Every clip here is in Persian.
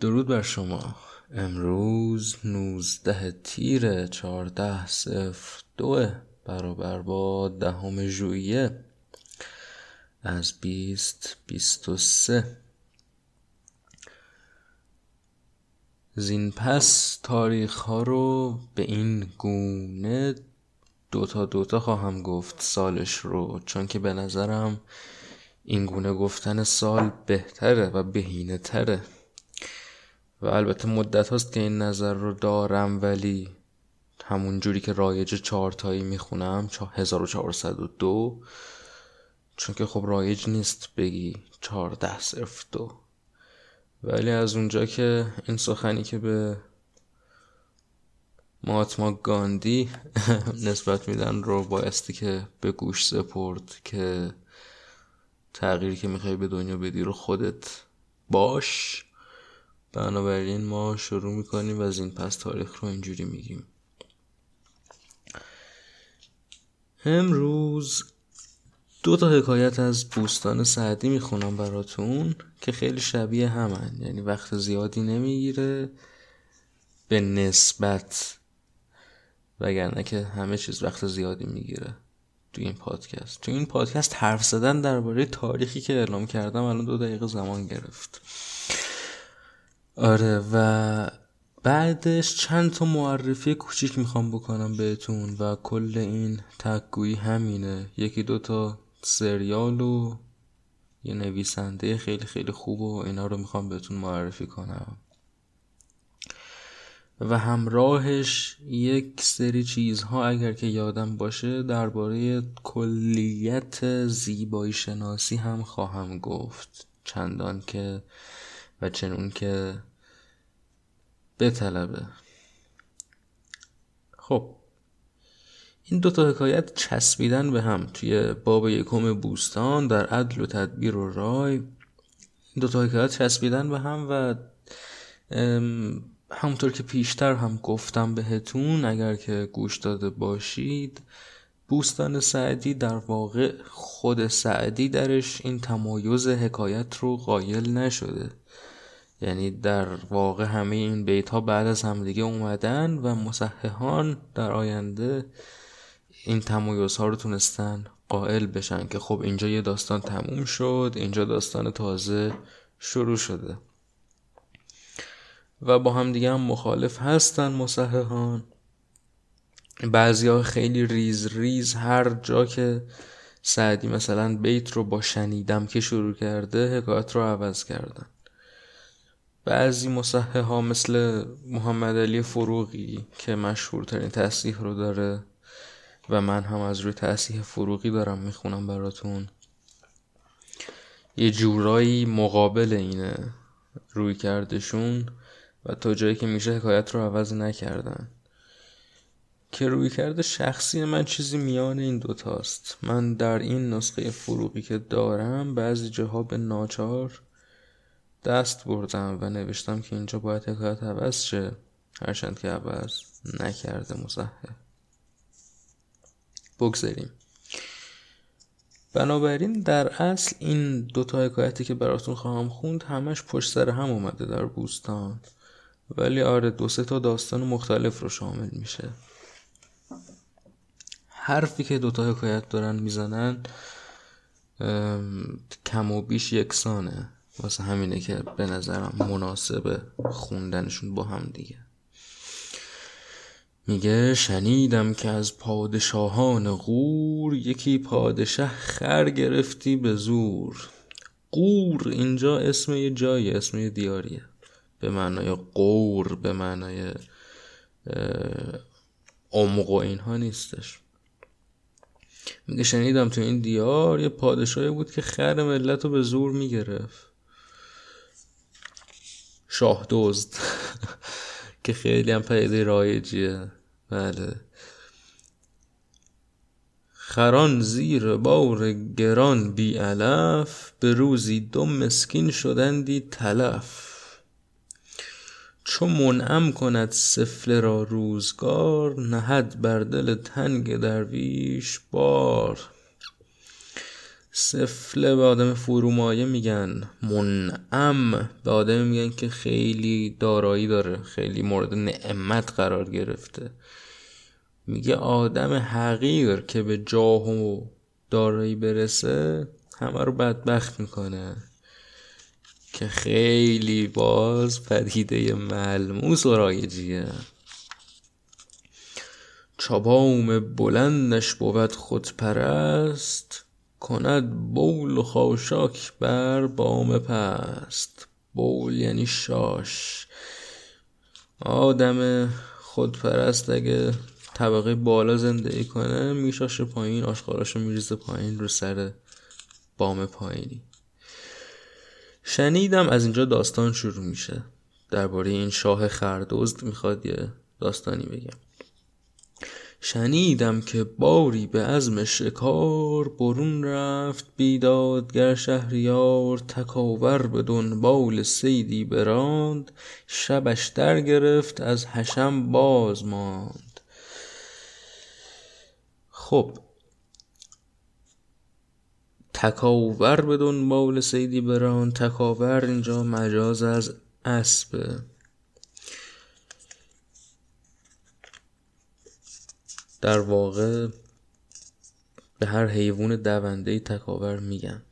درود بر شما. امروز نوزده تیر چهارده صفر دو برابر با دهم ژوئیه از بیست بیست و سه. زین پس تاریخ ها رو به این گونه دوتا دوتا خواهم گفت سالش رو چون که به نظرم این گونه گفتن سال بهتره و بهینه تره و البته مدت هاست که این نظر رو دارم ولی همون جوری که رایج چهارتایی می‌خونم 1402 چون که خب رایج نیست بگی چهارده صرف دو. ولی از اونجا که این سخنی که به ماتما گاندی نسبت میدن رو بایستی که به گوش سپرد که تغییری که می‌خوای به دنیا بدی رو خودت باش. بنابراین ما شروع می‌کنیم و از این پس تاریخ رو اینجوری میگیم. امروز دو تا حکایت از بوستان سعدی می‌خونم براتون که خیلی شبیه همن. یعنی وقت زیادی نمی‌گیره به نسبت وگرنه که همه چیز وقت زیادی می‌گیره تو این پادکست. تو این پادکست حرف زدن درباره تاریخی که اعلام کردم الان دو دقیقه زمان گرفت. آره و بعدش چند تا معرفی کوچیک می‌خوام بکنم بهتون و کل این تکگویی همینه. یکی دو تا سریال و یه نویسنده خیلی خیلی خوب و اینا رو می‌خوام بهتون معرفی کنم. و همراهش یک سری چیزها اگر که یادم باشه درباره کلیت زیبایی شناسی هم خواهم گفت. چندان که و چنون که بطلبه خب این دوتا حکایت چسبیدن به هم توی باب یکم بوستان در عدل و تدبیر و رای. این دوتا حکایت چسبیدن به هم و همونطور که پیشتر هم گفتم بهتون اگر که گوش داده باشید بوستان سعدی در واقع خود سعدی درش این تمایز حکایت رو قایل نشده. یعنی در واقع همه این بیت ها بعد از همدیگه اومدن و مصححان در آینده این تمایز ها رو تونستن قائل بشن که خب اینجا یه داستان تموم شد اینجا داستان تازه شروع شده. و با هم دیگه هم مخالف هستن مصححان. بعضی ها خیلی ریز ریز هر جا که سعدی مثلا بیت رو با شنیدم که شروع کرده حکایت رو عوض کردن. بعضی مصحه ها مثل محمد علی فروغی که مشهورترین تصحیح رو داره و من هم از روی تصحیح فروغی دارم می‌خونم براتون. یه جورایی مقابل اینه روی کردشون و تا جایی که میشه حکایت رو عوض نکردن. که روی کرده شخصی من چیزی میان این دوتاست من در این نسخه فروغی که دارم بعضی جاها به ناچار دست بردم و نوشتم که اینجا باید حکایت عوض شه. هرچند که عوض نکرده مصحح. بگذاریم. بنابراین در اصل این دوتا حکایتی که براتون خواهم خوند همش پشت سر هم اومده در بوستان. ولی آره دو سه تا داستان مختلف رو شامل میشه. حرفی که دوتا حکایت دارن می‌زنن کم و بیش یکسانه. واسه همینه که به نظرم مناسبه خوندنشون با هم دیگه. میگه شنیدم که از پادشاهان غور یکی پادشه خر گرفتی به زور. قور اینجا اسم یه جایی اسم یه دیاریه. به معنای قور به معنای عمق و اینها نیستش. میگه شنیدم تو این دیار یه پادشاهی بود که خر ملت رو به زور می‌گرفت. شاه دزد که خیلی هم پیده رایجیه. بله. خران زیر بار گران بی علف به روزی دو مسکین شدندی تلف. چو منعم کند سفله را روزگار نهد بر دل تنگ درویش بار. سفله به آدم فرومایه میگن. منعم. به آدم میگن که خیلی دارایی داره. خیلی مورد نعمت قرار گرفته. میگه آدم حقیر که به جاه و دارایی برسه همه رو بدبخت می‌کنه. که خیلی باز پدیده ملموس و رایجیه. چابام بلندش بود خود پرست کند بول و خاشاک بر بام پست. بول یعنی شاش. آدم خودپرست اگه طبقه بالا زندگی کنه میشاشه پایین آشقاراشو میریزه پایین رو سر بام پایینی. شنیدم از اینجا داستان شروع میشه. درباره این شاه خردوزد می‌خواد یه داستانی بگم شنیدم که باری به عزم شکار برون رفت بیدادگر شهریار تکاور به دنبال سیدی براند شبش در گرفت از حشم باز ماند. خب تکاور به دنبال سیدی براند تکاور اینجا مجاز از اسبه در واقع به هر حیوان دونده تکاور میگن.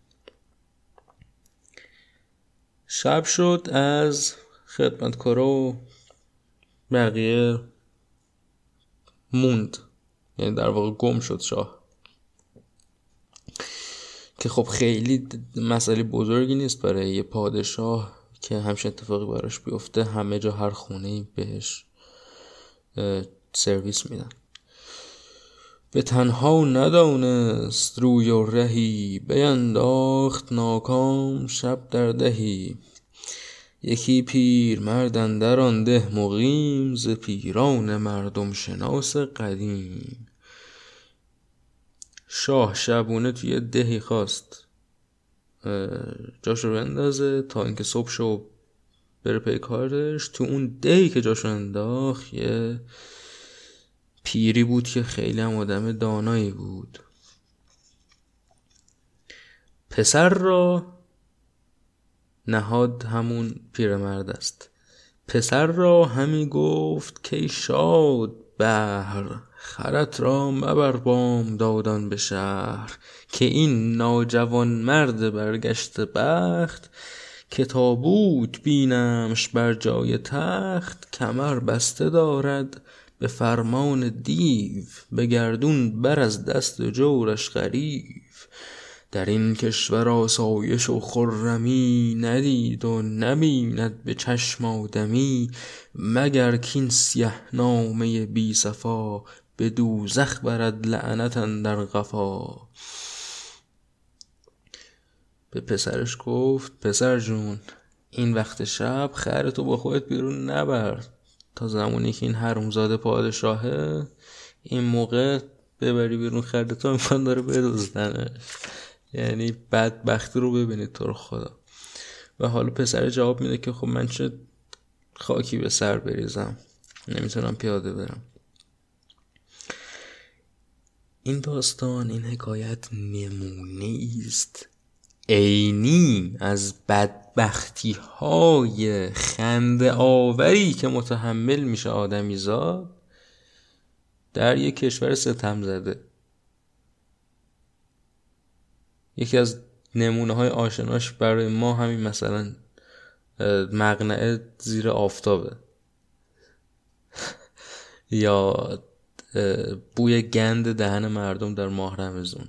شب شد از خدمتکارا و بقیه موند. یعنی در واقع گم شد شاه. که خب خیلی مسئله بزرگی نیست برای یه پادشاه که همچین اتفاقی براش بیفته. همه جا هر خونه بهش سرویس میدن. به تنها ندانست روی و رهی بینداخت ناکام شب در دهی. یکی پیر مرد اندر آن ده مقیم ز پیران مردم شناس قدیم. شاه شبونه توی دهی خواست. جاشو بندازه تا اینکه صبح شو بره پی کارش. تو اون دهی که جاشو انداخت یه پیری بود که خیلی هم آدم دانایی بود. پسر را نهاد همون پیرمرد است. پسر را همی گفت که شاد بهر خرت را مبر بام دادان به شهر که این ناجوان مرد برگشت بخت که تابوت بینمش بر جای تخت کمر بسته دارد. به فرمان دیو به گردون بر از دست جورش غریف در این کشور آسایش و خرمی ندید و نبیند به چشم آدمی مگر کین سیه نامه بی صفا به دوزخ برد لعنت اندر قفا. به پسرش گفت پسر جون این وقت شب خرتو با خودت بیرون نبر. تا زمانی که این حرومزاده پادشاهه این موقع ببری بیرون خردتو امکان داره بدزدنش یعنی بدبختی رو ببینید تو رو خدا. و حالا پسر جواب میده که خب من چه خاکی به سر بریزم. نمی‌تونم پیاده برم. این داستان این حکایت نمونه است عینی از بدبختی های خنده آوری که متحمل میشه آدمی زاد در یک کشور ستم زده. یکی از نمونه های آشناش برای ما همین مثلا مقنعه زیر آفتابه. یا بوی گند دهن مردم در ماه رمزون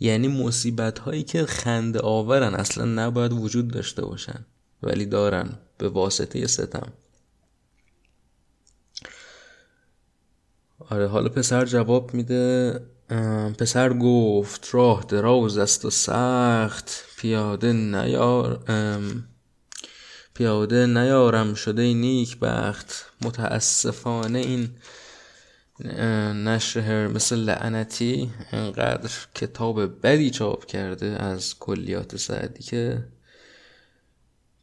یعنی مصیبت هایی که خنده آورن اصلا نباید وجود داشته باشن ولی دارن به واسطه ستم. آره حالا پسر جواب میده پسر گفت راه دراز است و سخت پیاده نیار پیاده نیارم شده نیک بخت متاسفانه این نشر مثل لعنتی انقدر کتاب بدی چاپ کرده از کلیات سعدی که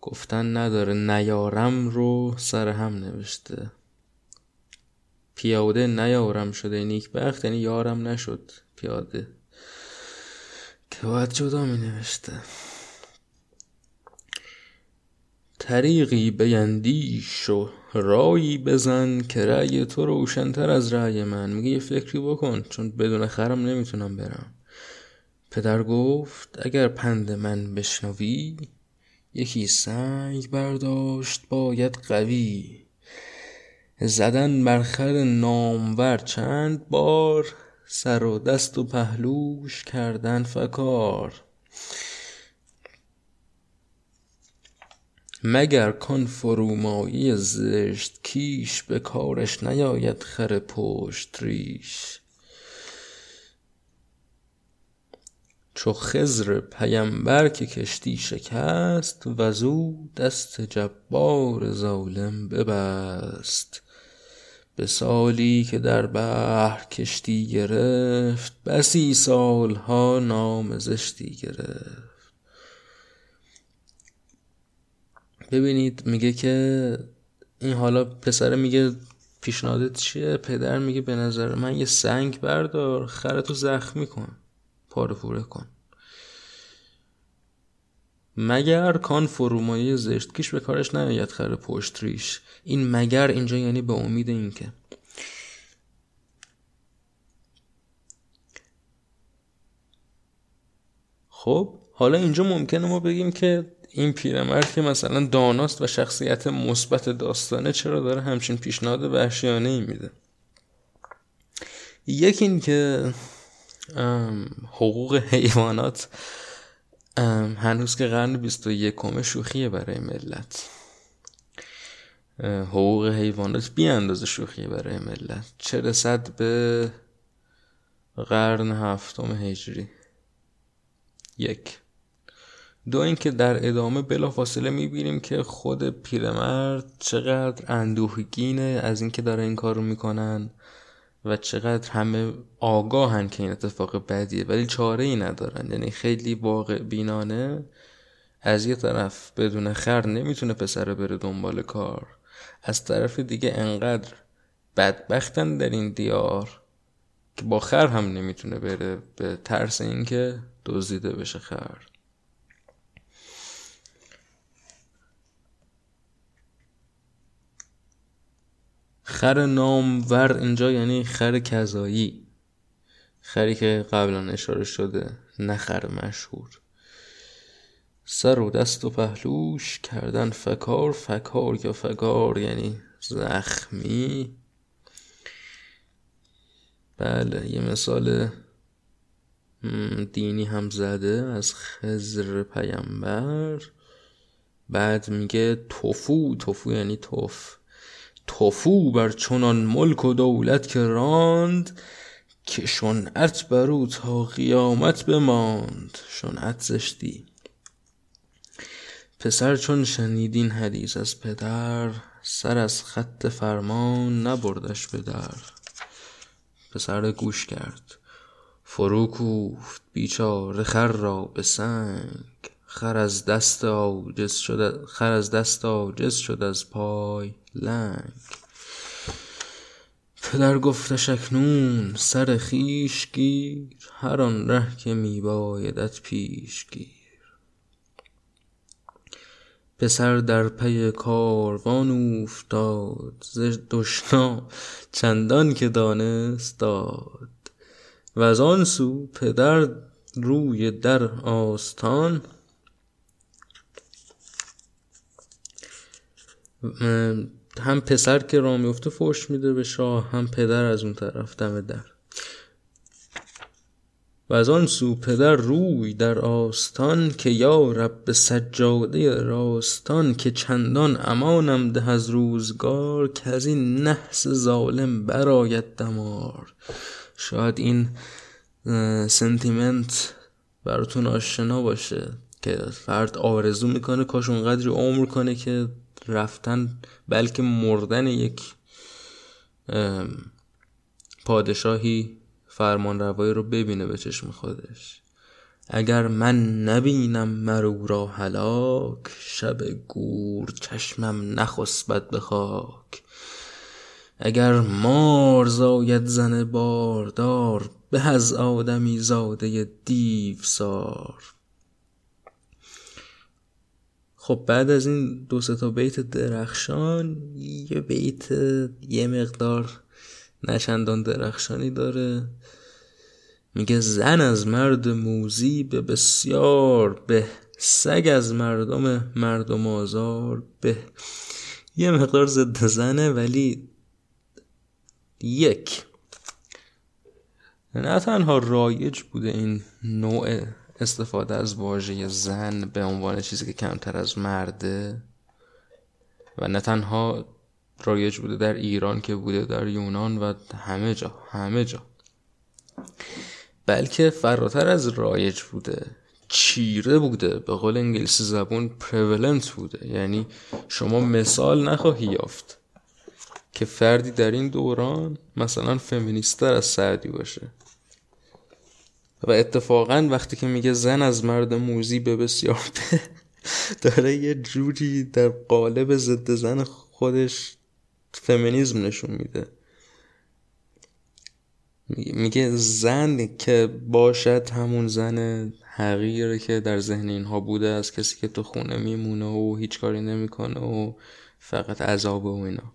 گفتن نداره نیارم رو سر هم نوشته. پیاده نیارم شده نیک بخت یعنی یارم نشد پیاده. که باید جدا می نوشته. طریقی بیندیش و رایی بزن که رأی تو روشنتر از رأی من. میگه یه فکری بکن چون بدون خرم نمی‌تونم برم. پدر گفت اگر پند من بشنوی یکی سنگ برداشت باید قوی. زدن بر خر نامور چند بار سر و دست و پهلوش کردن فکار. مگر کان فرومایی زشت کیش به کارش نیاید خر پشت ریش؟ چو خضر پیمبر که کشتی شکست وزو دست جبار ظالم ببست. به سالی که در بحر کشتی گرفت بسی سالها نام زشتی گرفت. ببینید میگه که این حالا پسر میگه پیشنهادت چیه؟ پدر میگه به نظر من یه سنگ بردار خرتو زخمی کن پاره پوره کن. مگر کان زشت کش به کارش نیاید خر پشت ریش این مگر اینجا یعنی به امید اینکه. خب حالا اینجا ممکنه ما بگیم که این پیرمرد که مثلا داناست و شخصیت مثبت داستانه چرا داره همچین پیشنهاد وحشیانه ای میده؟ یکی این که حقوق حیوانات هنوز که قرن بیست و یکم شوخیه برای ملت. حقوق حیوانات بی اندازه شوخیه برای ملت. چه رسد به قرن هفتم هجری؟ یک. دو اینکه در ادامه بلافاصله می‌بینیم که خود پیرمرد چقدر اندوهگینه از اینکه داره این کارو می‌کنن و چقدر همه آگاهن که این اتفاق بدیه ولی چاره ای ندارن. یعنی خیلی واقع بینانه از یه طرف بدون خر نمی‌تونه پسره بره دنبال کار. از طرف دیگه انقدر بدبختن در این دیار که با خر هم نمی‌تونه بره به ترس اینکه دزدیده بشه خر. خر نامور اینجا یعنی خر کذایی. خری که قبلا اشاره شده نه خر مشهور. سر و دست و پهلوش کردن فکار فکار یا فکار یعنی زخمی. بله یه مثال دینی هم زده از خزر پیمبر. بعد میگه توفو توفو یعنی توف. توفو بر چنان ملک و دولت که راند که شنعت برو تا قیامت بماند. شنعت زشتی. پسر چون شنیدین حدیث از پدر سر از خط فرمان نبردش به در. پسر گوش کرد. فرو کوفت بیچاره خر را به سنگ. خر از دست عاجز شد خر از دست عاجز شد از پای. لنگ. پدر گفتش اکنون سر خویش گیر هر آن ره که می بایدت پیش گیر. پسر در پی کاروان اوفتاد ز دشنا چندان که دانست داد. وز آن سو پدر روی در آستان هم پسر که راه میفته فوش میده به شاه هم پدر از اون طرف دم در. و از آن سو پدر روی در آستان که یا رب سجاده راستان که چندان امانم ده از روزگار که از این نحس ظالم برآید دمار. شاید این سنتیمنت براتون آشنا باشه که فرد آرزو می‌کنه کاش اونقدری عمر کنه که رفتن بلکه مردن یک پادشاهی فرمان روایی رو ببینه به چشم خودش. اگر من نبینم مرو را هلاک شب گور چشمم نخسبد به خاک. اگر مار زاید زن باردار به از آدمی زاده دیو سار خب بعد از این دو تا بیت درخشان یه بیت یه مقدار نشندان درخشانی داره. میگه زن از مرد موزی به بسیار به سگ از مردم مردم آزار به. یه مقدار ضد زنه ولی یک. نه تنها رایج بوده این نوع استفاده از واژه زن به عنوان چیزی که کمتر از مرده و نه تنها رایج بوده در ایران که بوده در یونان و همه جا همه جا. بلکه فراتر از رایج بوده چیره بوده به قول انگلیسی زبون پریولنت بوده. یعنی شما مثال نخواهی یافت که فردی در این دوران مثلا فمینیستر از سعدی باشه. و اتفاقا وقتی که میگه زن از مرد موزی به بسیار داره یه جوری در قالب ضد زن خودش فمینیزم نشون میده. میگه زن که باشد همون زن حقیره که در ذهن اینها بوده از کسی که تو خونه میمونه و هیچ کاری نمی‌کنه و فقط عذاب و اینا.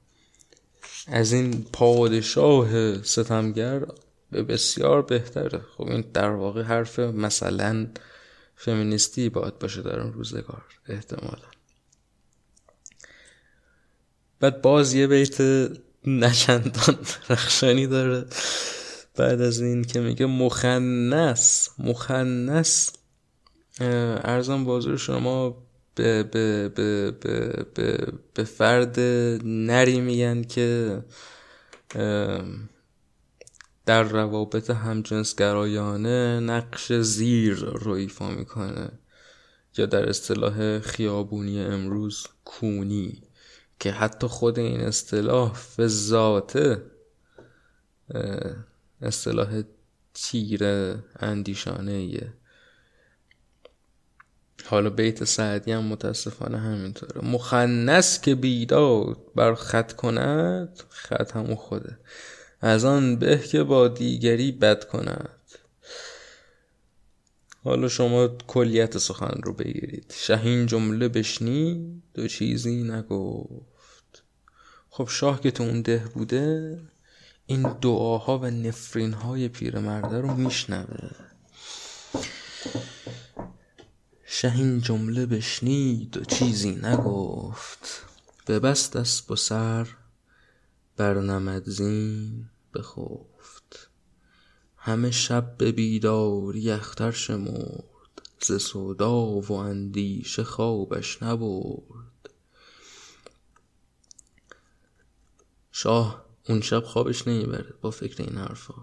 از این پادشاه ستمگر به بسیار بهتره. خب این در واقع حرف مثلا فمینیستی باید باشه در اون روزگار احتمالا. بعد باز یه بیت نچندان رخشانی داره. بعد از این که میگه مخنس مخنس ارزم بازور شما به, به, به, به, به, به فرد نری میگن که در روابط همجنسگرایانه نقش زیر رو ایفا می‌کنه یا در اصطلاح خیابونی امروز کونی که حتی خود این اصطلاح ذاته اصطلاح تیر اندیشانه حالا بیت سعدی هم متاسفانه همینطوره. مخنس که بیداد بر خط کند خط همون خوده. از آن به که با دیگری بد کند. حالا شما کلیت سخن رو بگیرید. شهین جمله بشنید دو چیزی نگفت. خب شاه که تو اون ده بوده این دعاها و نفرین های پیرمرده رو میشنوه. شهین جمله بشنید و چیزی نگفت. ببست دست با سر برنمد زین بخفت. همه شب به بیداری اختر شمرد ز سودا و اندیشه خوابش نبرد. شاه اون شب خوابش نمی‌بره با فکر این حرفا.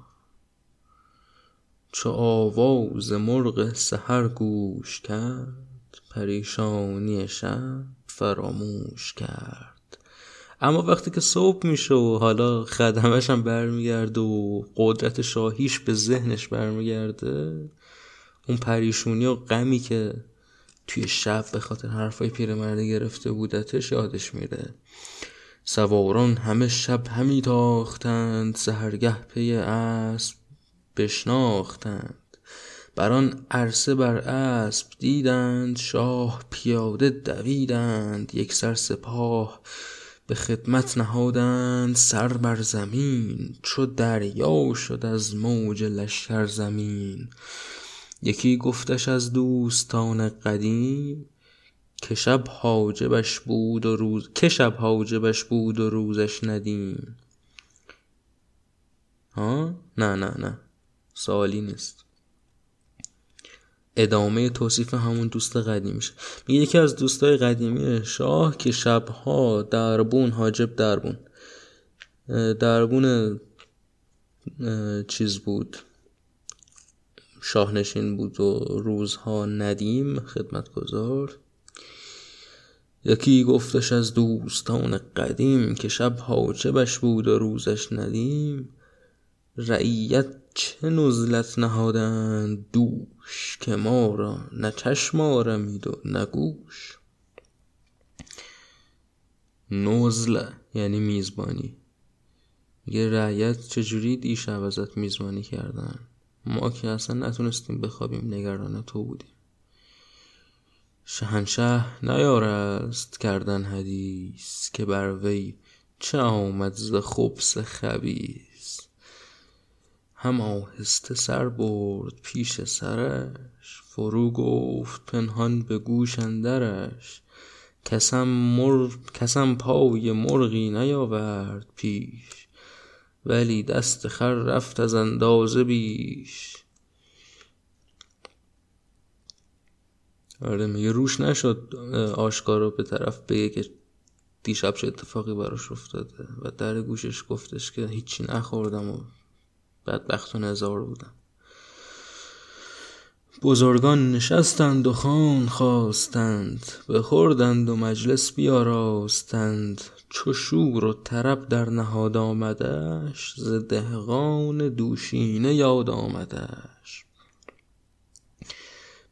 چو آواز مرغ سحر گوش کرد پریشانی شب فراموش کرد. اما وقتی که صبح میشه و حالا خدمش هم برمیگرده و قدرت شاهیش به ذهنش برمیگرده اون پریشونی و غمی که توی شب به خاطر حرفای پیرمرده گرفته بودتش یادش میره. سواران همه شب همی تاختند سهرگه پی اسب بشناختند. بر آن عرصه بر اسب دیدند شاه پیاده دویدند یک سر سپاه به خدمت نهادند سر بر زمین چو دریا شد از موج لشکر زمین. یکی گفتش از دوستان قدیم که شب حاجبش بود و روز که شب حاجبش بود و روزش ندیم. ها؟ نه نه نه. سوالی نیست. ادامه توصیف همون دوست قدیمیش میگه یکی از دوستای قدیمی شاه که شبها دربون حاجب دربون. دربون چیز بود. شاهنشین بود و روزها ندیم خدمت گذار یکی گفتش از دوستان قدیم که شب حاجبش بود و روزش ندیم. رعیت چه نزلت نهادند؟ دوش که ما را نه چشم آرمید و نه گوش. نزل یعنی میزبانی. میگه رعیت چجوری دیشب ازت میزبانی کردن؟ ما که اصلا نتونستیم بخوابیم نگران تو بودیم. شهنشه نیارست کردن حدیث که بر وی چه آمد ز خبیث. هم آهسته سر برد پیش سرش. فرو گفت پنهان به گوش اندرش. کسم, مر... کسم پای مرغی نیاورد پیش. ولی دست خر رفت از اندازه بیش. آره میگه روش نشد آشکارا به طرف بگه که دیشب چه اتفاقی براش افتاده. و در گوشش گفتش که هیچی نخوردم و بدبخت و نزار بودم. بزرگان نشستند و خان خواستند. بخوردند و مجلس بیاراستند. چو شور و طرب در نهاد آمدش ز دهقان دوشینه یاد آمدش.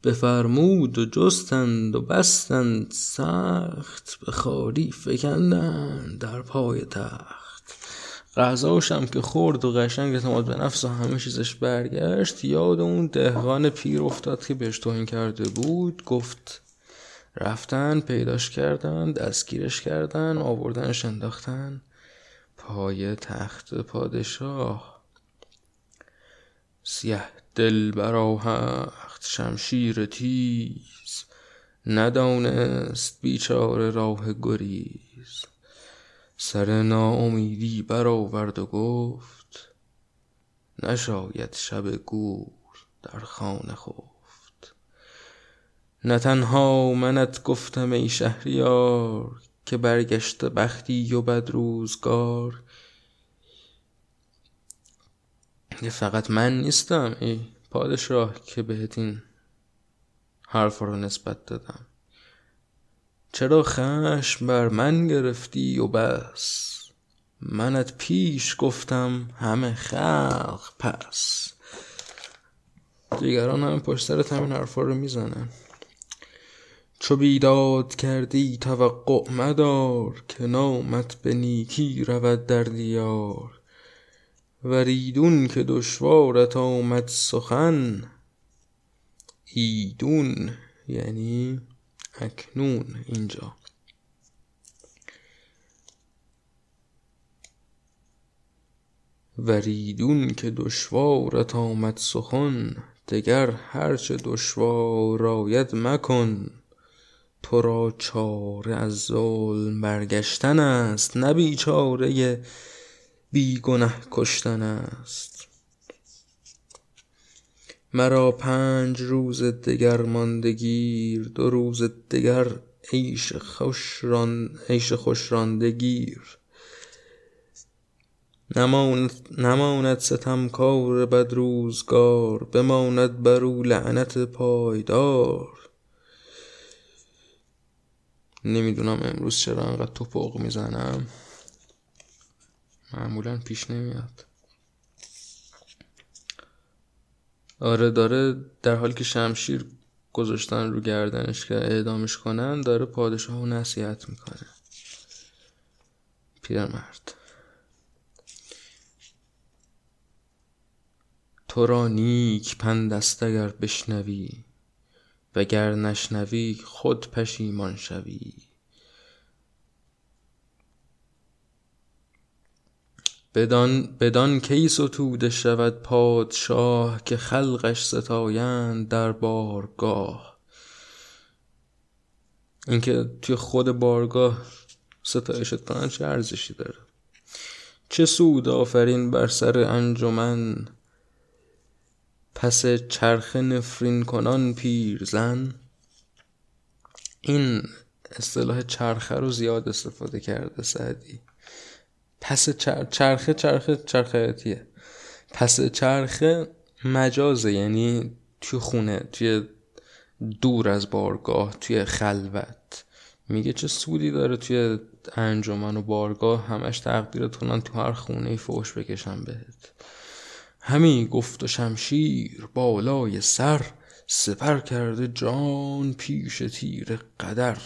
بفرمود و جستند و بستند سخت به خواری فکندند در پای تخت. غذاشم که خورد و قشنگ اعتماد به نفس و همه چیزش برگشت یاد اون دهقان پیر افتاد که بهش توهین کرده بود. گفت رفتن پیداش کردن دستگیرش کردن آوردنش انداختن پای تخت پادشاه. سیه دل براهخت شمشیر تیز ندانست بیچاره راه گریز. سر ناامیدی برآورد و گفت نشاید شب گور در خانه خفت. نه تنها منت گفتم ای شهریار که برگشته بختی و بد روزگار فقط من نیستم ای پادشاه که بهت این حرف رو نسبت دادم. چرا خشم بر من گرفتی و بس؟ منت پیش گفتم همه خلق پس. دیگران هم پشت سرت همین حرفا رو می‌زنن. چو بیداد کردی توقع مدار که نامت به نیکی رود در دیار. وریدون که دشوارت آمد سخن ایدون یعنی اکنون اینجا. وریدون که دشوارت آمد سخن دگر هرچه دشوار آید مکن. تو را چاره از ظلم برگشتن است نه بیچاره بی گنه کشتن است. مرا پنج روز دگر مانده گیر دو روز دگر عیش خوش عیش خوش رانده گیر نماند ستمکار بد روزگار بماند بر او لعنت پایدار. نمی‌دونم امروز چرا انقدر توپق می‌زنم. معمولا پیش نمیاد. آره داره در حالی که شمشیر گذاشتن رو گردنش که اعدامش کنن داره پادشاه رو نصیحت می‌کنه. پیرمرد. تو را نیک پند است اگر بشنوی وگر نشنوی خود پشیمان شوی. بدان کی ستوده شود پادشاه که خلقش ستایند در بارگاه. اینکه توی خود بارگاه ستایشت کنن چه ارزشی داره؟ چه سود آفرین بر سر انجمن؟ پس چرخ نفرین کنان پیرزن این اصطلاح چرخه رو زیاد استفاده کرده سعدی. پس چرخه چرخه چرخه پس چرخه مجازه یعنی توی خونه توی دور از بارگاه توی خلوت. میگه چه سودی داره توی انجمن و بارگاه همش تقدیرت کنن تو هر خونه فوش بکشن بهت. همی گفت و شمشیر بالای سر سپر کرده جان پیش تیر قدر.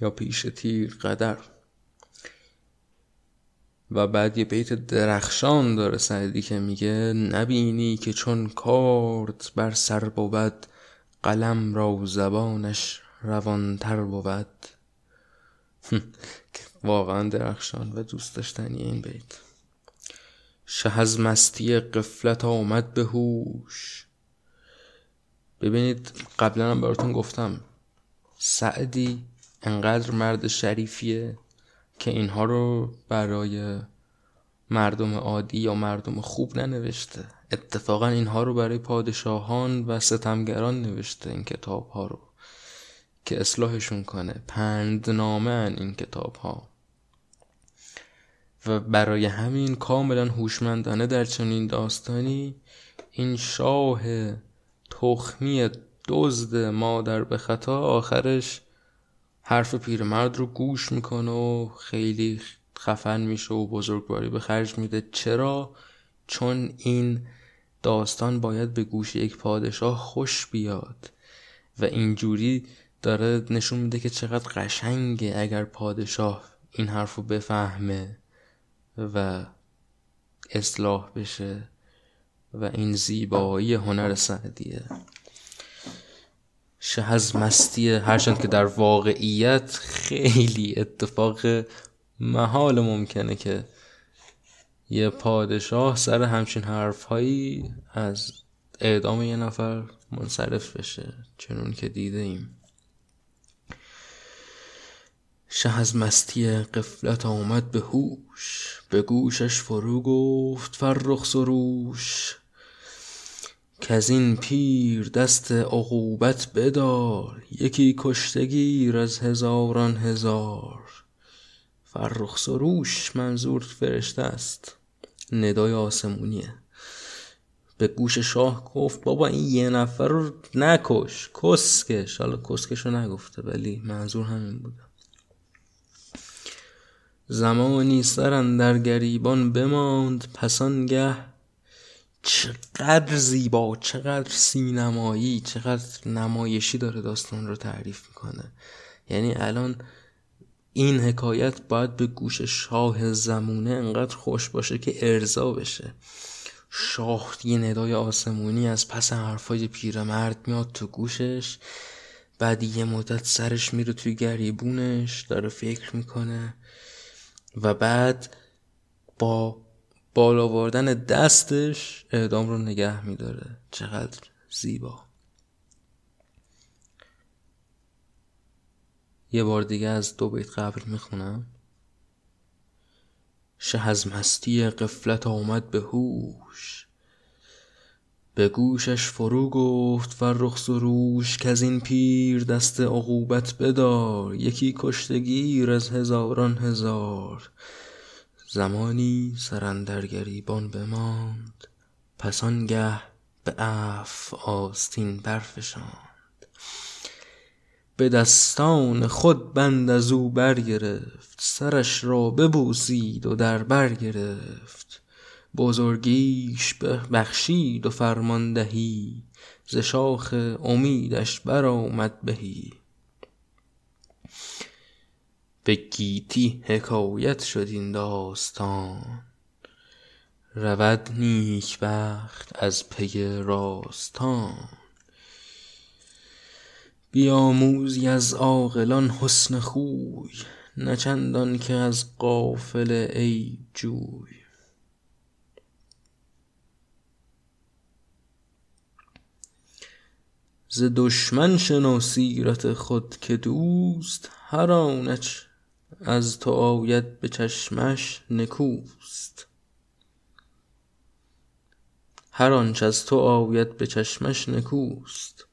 یا پیش تیر قدر. و بعد یه بیت درخشان داره سعدی که میگه نبینی که چون کارد بر سر بود قلم را زبانش روانتر بود. واقعا درخشان و دوست داشتنی این بیت. شه از مستی قفلت آمد به هوش. ببینید قبلا هم براتون گفتم سعدی انقدر مرد شریفیه که اینها رو برای مردم عادی یا مردم خوب ننوشته. اتفاقا اینها رو برای پادشاهان و ستمگران نوشته این کتاب ها رو که اصلاحشون کنه. پندنامه این کتاب ها و برای همین کاملا هوشمندانه در چنین داستانی این شاه تخمی دزد مادر به خطا آخرش حرف پیرمرد رو گوش می‌کنه و خیلی خفن میشه و بزرگواری به خرج میده. چرا؟ چون این داستان باید به گوش یک پادشاه خوش بیاد و اینجوری داره نشون میده که چقدر قشنگه اگر پادشاه این حرف رو بفهمه و اصلاح بشه و این زیبایی هنر سعدیه شه از مستی هرچند که در واقعیت خیلی اتفاق محال ممکنه که یه پادشاه سر همچین حرفهایی از اعدام یه نفر منصرف بشه چنون که دیده ایم شه از مستی قفلت آمد به هوش به گوشش فرو گفت فرخ سروش. از این پیر دست عقوبت بدار یکی کشتگیر از هزاران هزار. فرخ سروش منظور فرشته است ندای آسمونیه. به گوش شاه گفت بابا این یه نفر رو نکش کسکش. حالا کسکش رو نگفته ولی منظور همین بوده زمانی سرن در گریبان بماند پسانگه چقدر زیبا چقدر سینمایی چقدر نمایشی داره داستان رو تعریف می‌کنه. یعنی الان این حکایت باید به گوش شاه زمونه انقدر خوش باشه که ارضا بشه. شاه یه ندای آسمونی از پس حرفای پیرمرد میاد تو گوشش بعد یه مدت سرش میره توی گریبونش داره فکر می‌کنه و بعد با بالا آوردن دستش اعدام رو نگه میداره. چقدر زیبا. یه بار دیگه از دو بیت قبل می‌خونم. شه از مستی قفلت آمد به هوش. به گوشش فرو گفت فرخ سروش که از این پیر دست عقوبت بدار. یکی کشتگیر از هزاران هزار. زمانی سر گریبان بماند پس آنگه به عفو آستین برفشاند. به دستان خود بند از او برگرفت سرش را ببوسید و در بر گرفت. بزرگیش بخشید و فرماندهی ز شاخ امیدش برآمد بهی. به گیتی حکایت شد این داستان. رود نیکبخت از پی راستان. بیاموزی از عاقلان حسن خوی نه چندان که از غافل ای جوی. ز دشمن شنو سیرت خود که دوست هر آنچ از تو آید به چشمش نکوست. هر آنچ از تو آید به چشمش نکوست.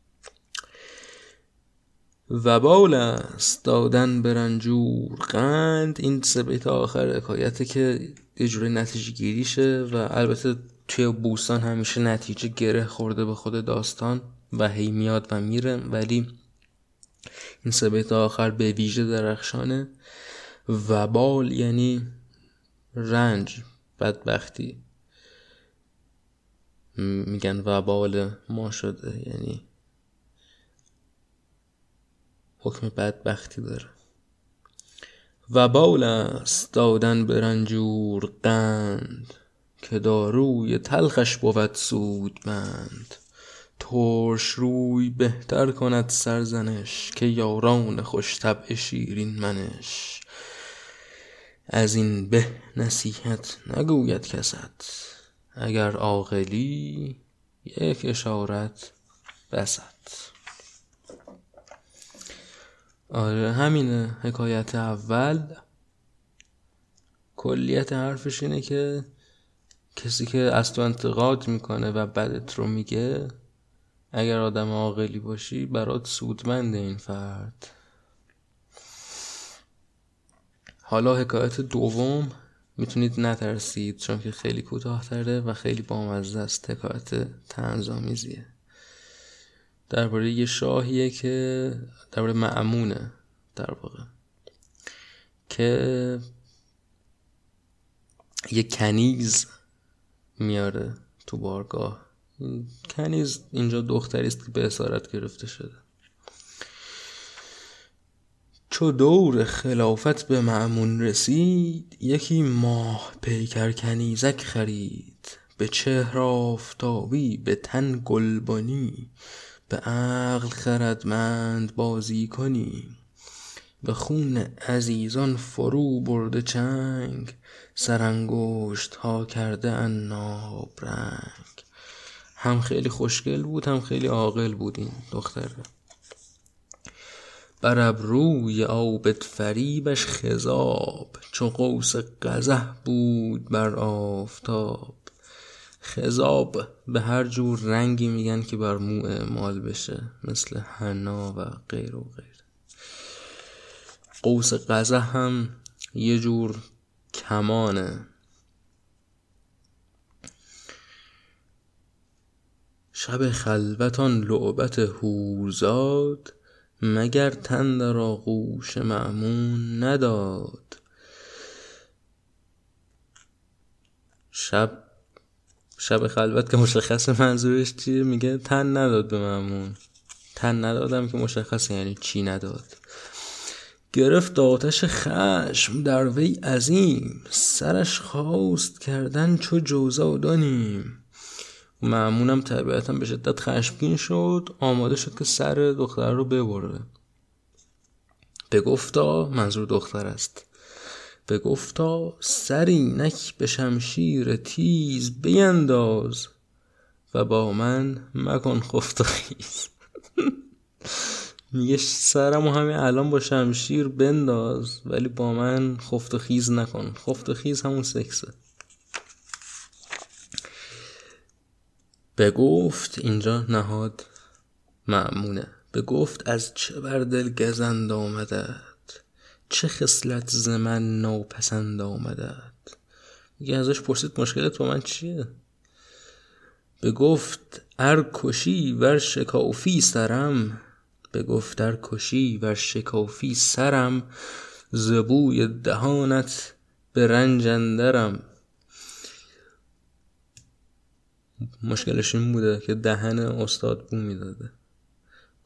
وبال است دادن به رنجور قند. این سه بیت آخر حکایته که یه جوری نتیجه گیریشه و البته توی بوستان همیشه نتیجه گره خورده به خود داستان و هی میاد و میره ولی این سه بیت آخر به ویژه درخشانه. وبال یعنی رنج بدبختی. میگن وبال ما شده یعنی حکم بدبختی داره. و بال است دادن به رنجور قند که داروی تلخش بود سودمند. ترش روی بهتر کند سرزنش که یاران خوش طبع شیرین منش. از این به نصیحت نگوید کست. اگر عاقلی یک اشارت بست. آره همینه. حکایت اول. کلیت حرفش اینه که کسی که از تو انتقاد می‌کنه و بدت رو میگه اگر آدم عاقلی باشی برات سودمنده این فرد. حالا حکایت دوم می‌تونید نترسید چون که خیلی کوتاه تره و خیلی بامزه است. حکایت تنظامیزیه درباره یه شاهیه که درباره معمونه در واقع که یه کنیز میاره تو بارگاه. کنیز اینجا دختری است که به اسارت گرفته شده. چو دور خلافت به معمون رسید یکی ماه پیکر کنیزک خرید به چهر آفتابی به تن گلبانی به عقل خردمند بازی کنی. به خون عزیزان فرو برده چنگ ها کرده عناب رنگ. هم خیلی خوشگل بود هم خیلی عاقل بود این دختره. بر ابروی عابد فریبش خضاب چو قوس قزح بود بر آفتاب. خضاب به هر جور رنگی میگن که بر مو اعمال بشه مثل حنا و غیر و غیر. قوس قزح هم یه جور کمانه. شب خلوتان لعبت هورزاد مگر تن در آغوش مأمون نداد؟ شب شب خلوت که مشخص منظورش چیه؟ میگه تن نداد به مأمون. تن ندادم که مشخص یعنی چی نداد. گرفت آتش خشم در وی عظیم. سرش خواست کردن چو جوزادانیم معمونم طبیعتا به شدت خشمگین شد. آماده شد که سر دختر رو ببره. به گفتا منظور دختر است. به گفتا سری نک به شمشیر تیز بینداز و با من مکن خفت و خیز میگه سرمو همین الان با شمشیر بنداز ولی با من خفت خیز نکن. خفت خیز همون سکسه. بگفت اینجا نهاد معمونه بگفت از چه بر دل گزند آمدد چه خصلت ز من ناپسند آمدد میگه ازش پرسید مشکلت با من چیه؟ بگفت ار کشی ور شکافی سرم. بگفت ار کشی ور شکافی سرم زبوی دهانت به رنج اندرم. مشکلش این بوده که دهن استاد بو می‌داده.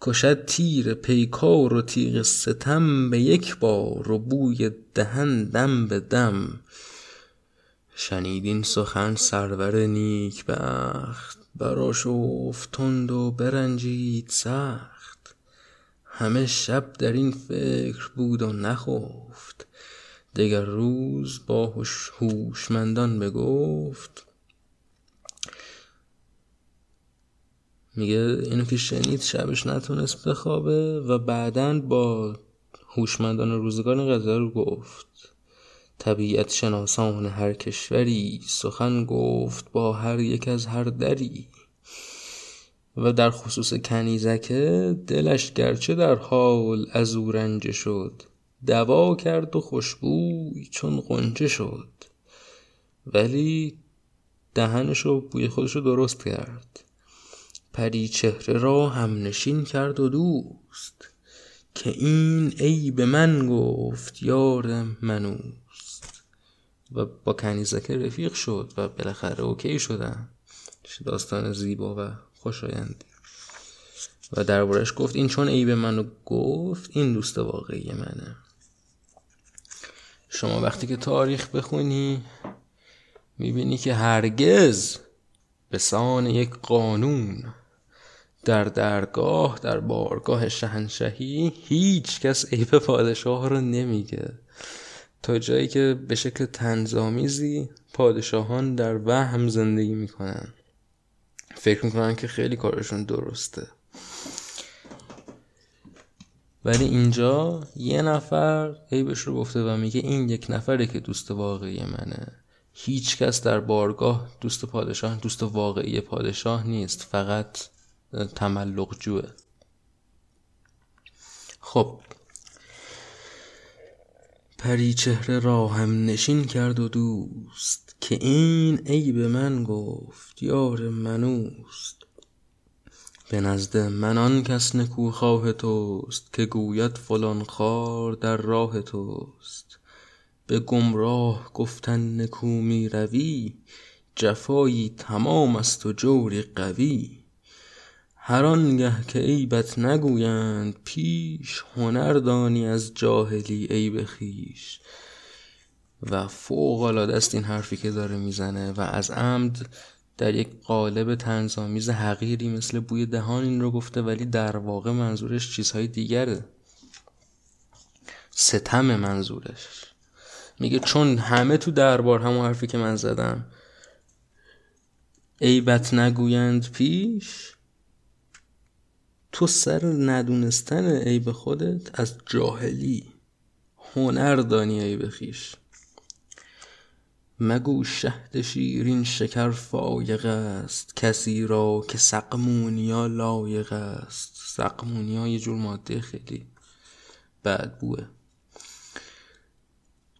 کشد تیر پیکار و تیغ ستم به یک بار و بوی دهن دم به دم. شنیدین سخن سرور نیک بخت براشفت تند و برنجید سخت. همه شب در این فکر بود و نخفت. دگر روز با هوشمندان بگفت میگه اینو که شنید شبش نتونست بخوابه و بعدا با هوشمندان روزگار رو گفت. طبیعت شناسان هر کشوری سخن گفت با هر یک از هر دری. و در خصوص کنیزکه دلش گرچه در حال از او رنجه شد دوا کرد و خوشبوی چون قنچه شد. ولی دهنشو بوی خودشو درست کرد. پری چهره را هم نشین کرد و دوست که این ای به من گفت یار منوست. و با کنیزکه رفیق شد و بالاخره اوکی شدن. داستان زیبا و خوشایندی. و دربارش گفت این چون ای به منو گفت این دوست واقعی منه. شما وقتی که تاریخ بخونی می‌بینی که هرگز به سان یک قانون در درگاه در بارگاه شهنشهی هیچ کس عیب پادشاه رو نمیگه. تا جایی که به شکل تنظامیزی پادشاهان در وهم زندگی می‌کنن. فکر می‌کنن که خیلی کارشون درسته. ولی اینجا یه نفر عیبش رو گفته و میگه این یک نفره که دوست واقعی منه. هیچ کس در بارگاه دوست پادشاه دوست واقعی پادشاه نیست. فقط تملق جوه خب. پری چهره را هم نشین کرد و دوست که این عیب من گفت یار منوست به نزد من آن کس نکو خواه توست که گوید فلان خار در راه توست. به گمراه گفتن نکو می روی جفایی تمام است و جوری قوی. هر آنگه که عیبت نگویند پیش هنر دانی از جاهلی عیب خویش. و فوق العاده است این حرفی که داره می‌زنه و از عمد در یک قالب تنظامیز حقیری مثل بوی دهان این رو گفته ولی در واقع منظورش چیزهای دیگره. ستم منظورش. میگه چون همه تو دربار همون حرفی که من زدم عیبت نگویند پیش تو سر ندونستن عیب خودت از جاهلی. هنر دانی عیب خیش. مگو شهد شیرین شکر فایق است. کسی را که سقمونیا لایق است. سقمونیا یه جور ماده خیلی بد بوه.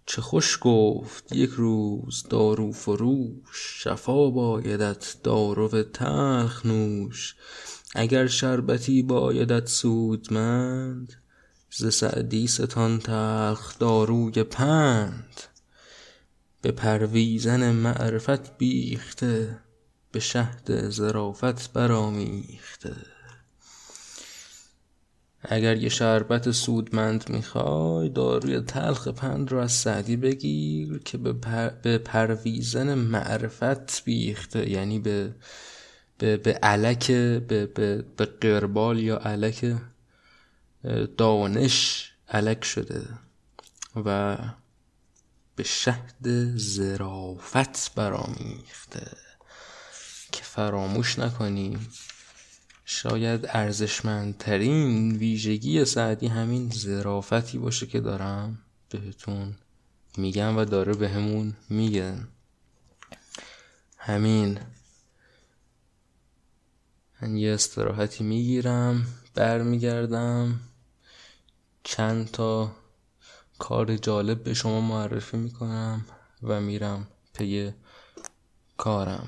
چه خوش گفت یک روز دارو فروش. شفا بایدت دارو تلخ نوش. اگر شربتی بایدت سودمند ز سعدی ستان تلخ داروی پند. به پرویزن معرفت بیخته به شهد ظرافت برآمیخته. اگر یه شربت سودمند می‌خوای داروی تلخ پند رو از سعدی بگیر که به, پر... به پرویزن معرفت بیخته یعنی به به, به الک به, به, به غربال یا الک دانش الک شده و به شهد زرافت برامیخته که فراموش نکنیم شاید ارزشمندترین ویژگی سعدی همین زرافتی باشه که دارم بهتون میگم و داره بهمون به میگه. همین من یه استراحتی می‌گیرم برمیگردم چند تا کار جالب به شما معرفی می‌کنم و میرم پی کارم.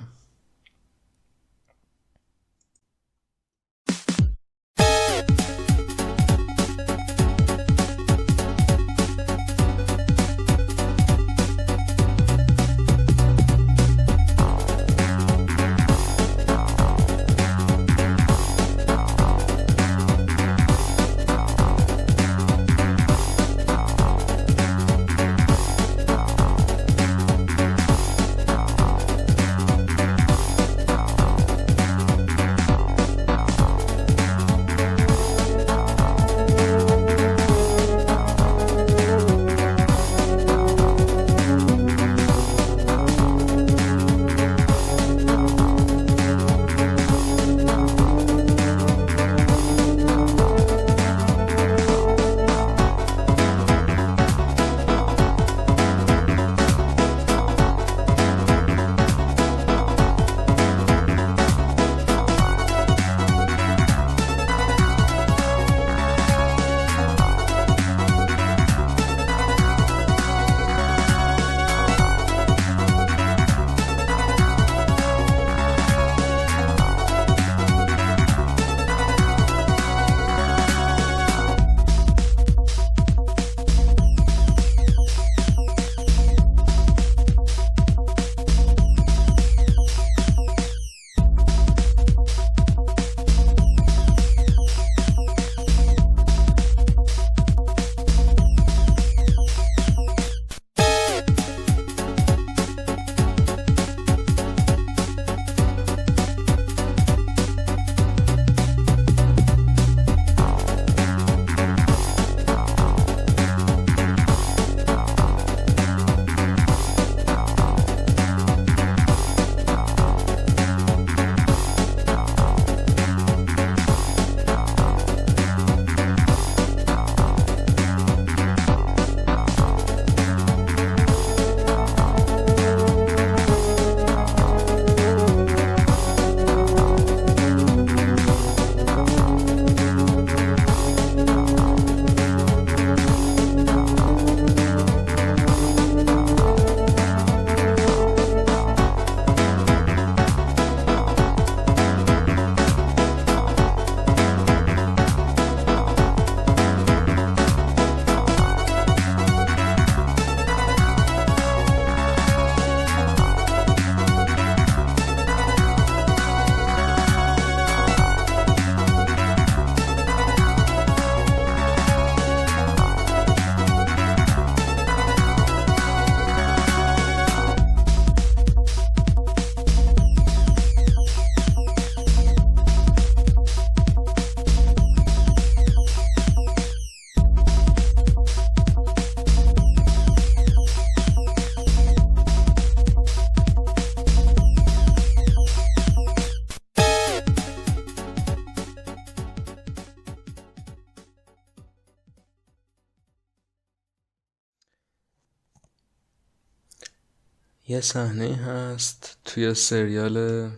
یه صحنه هست توی سریال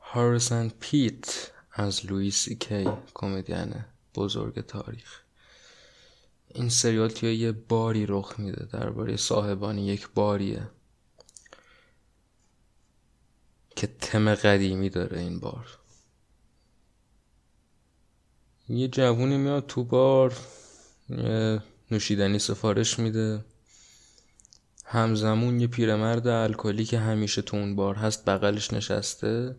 هارسن پیت از لویسی کی کمدین بزرگ تاریخ. این سریال توی یه باری رخ میده درباره صاحبان یک باریه که تم قدیمی داره این بار. یه جوونی میاد تو بار نوشیدنی سفارش میده. همزمون یه پیرمرد الکلی که همیشه تو اون بار هست بغلش نشسته.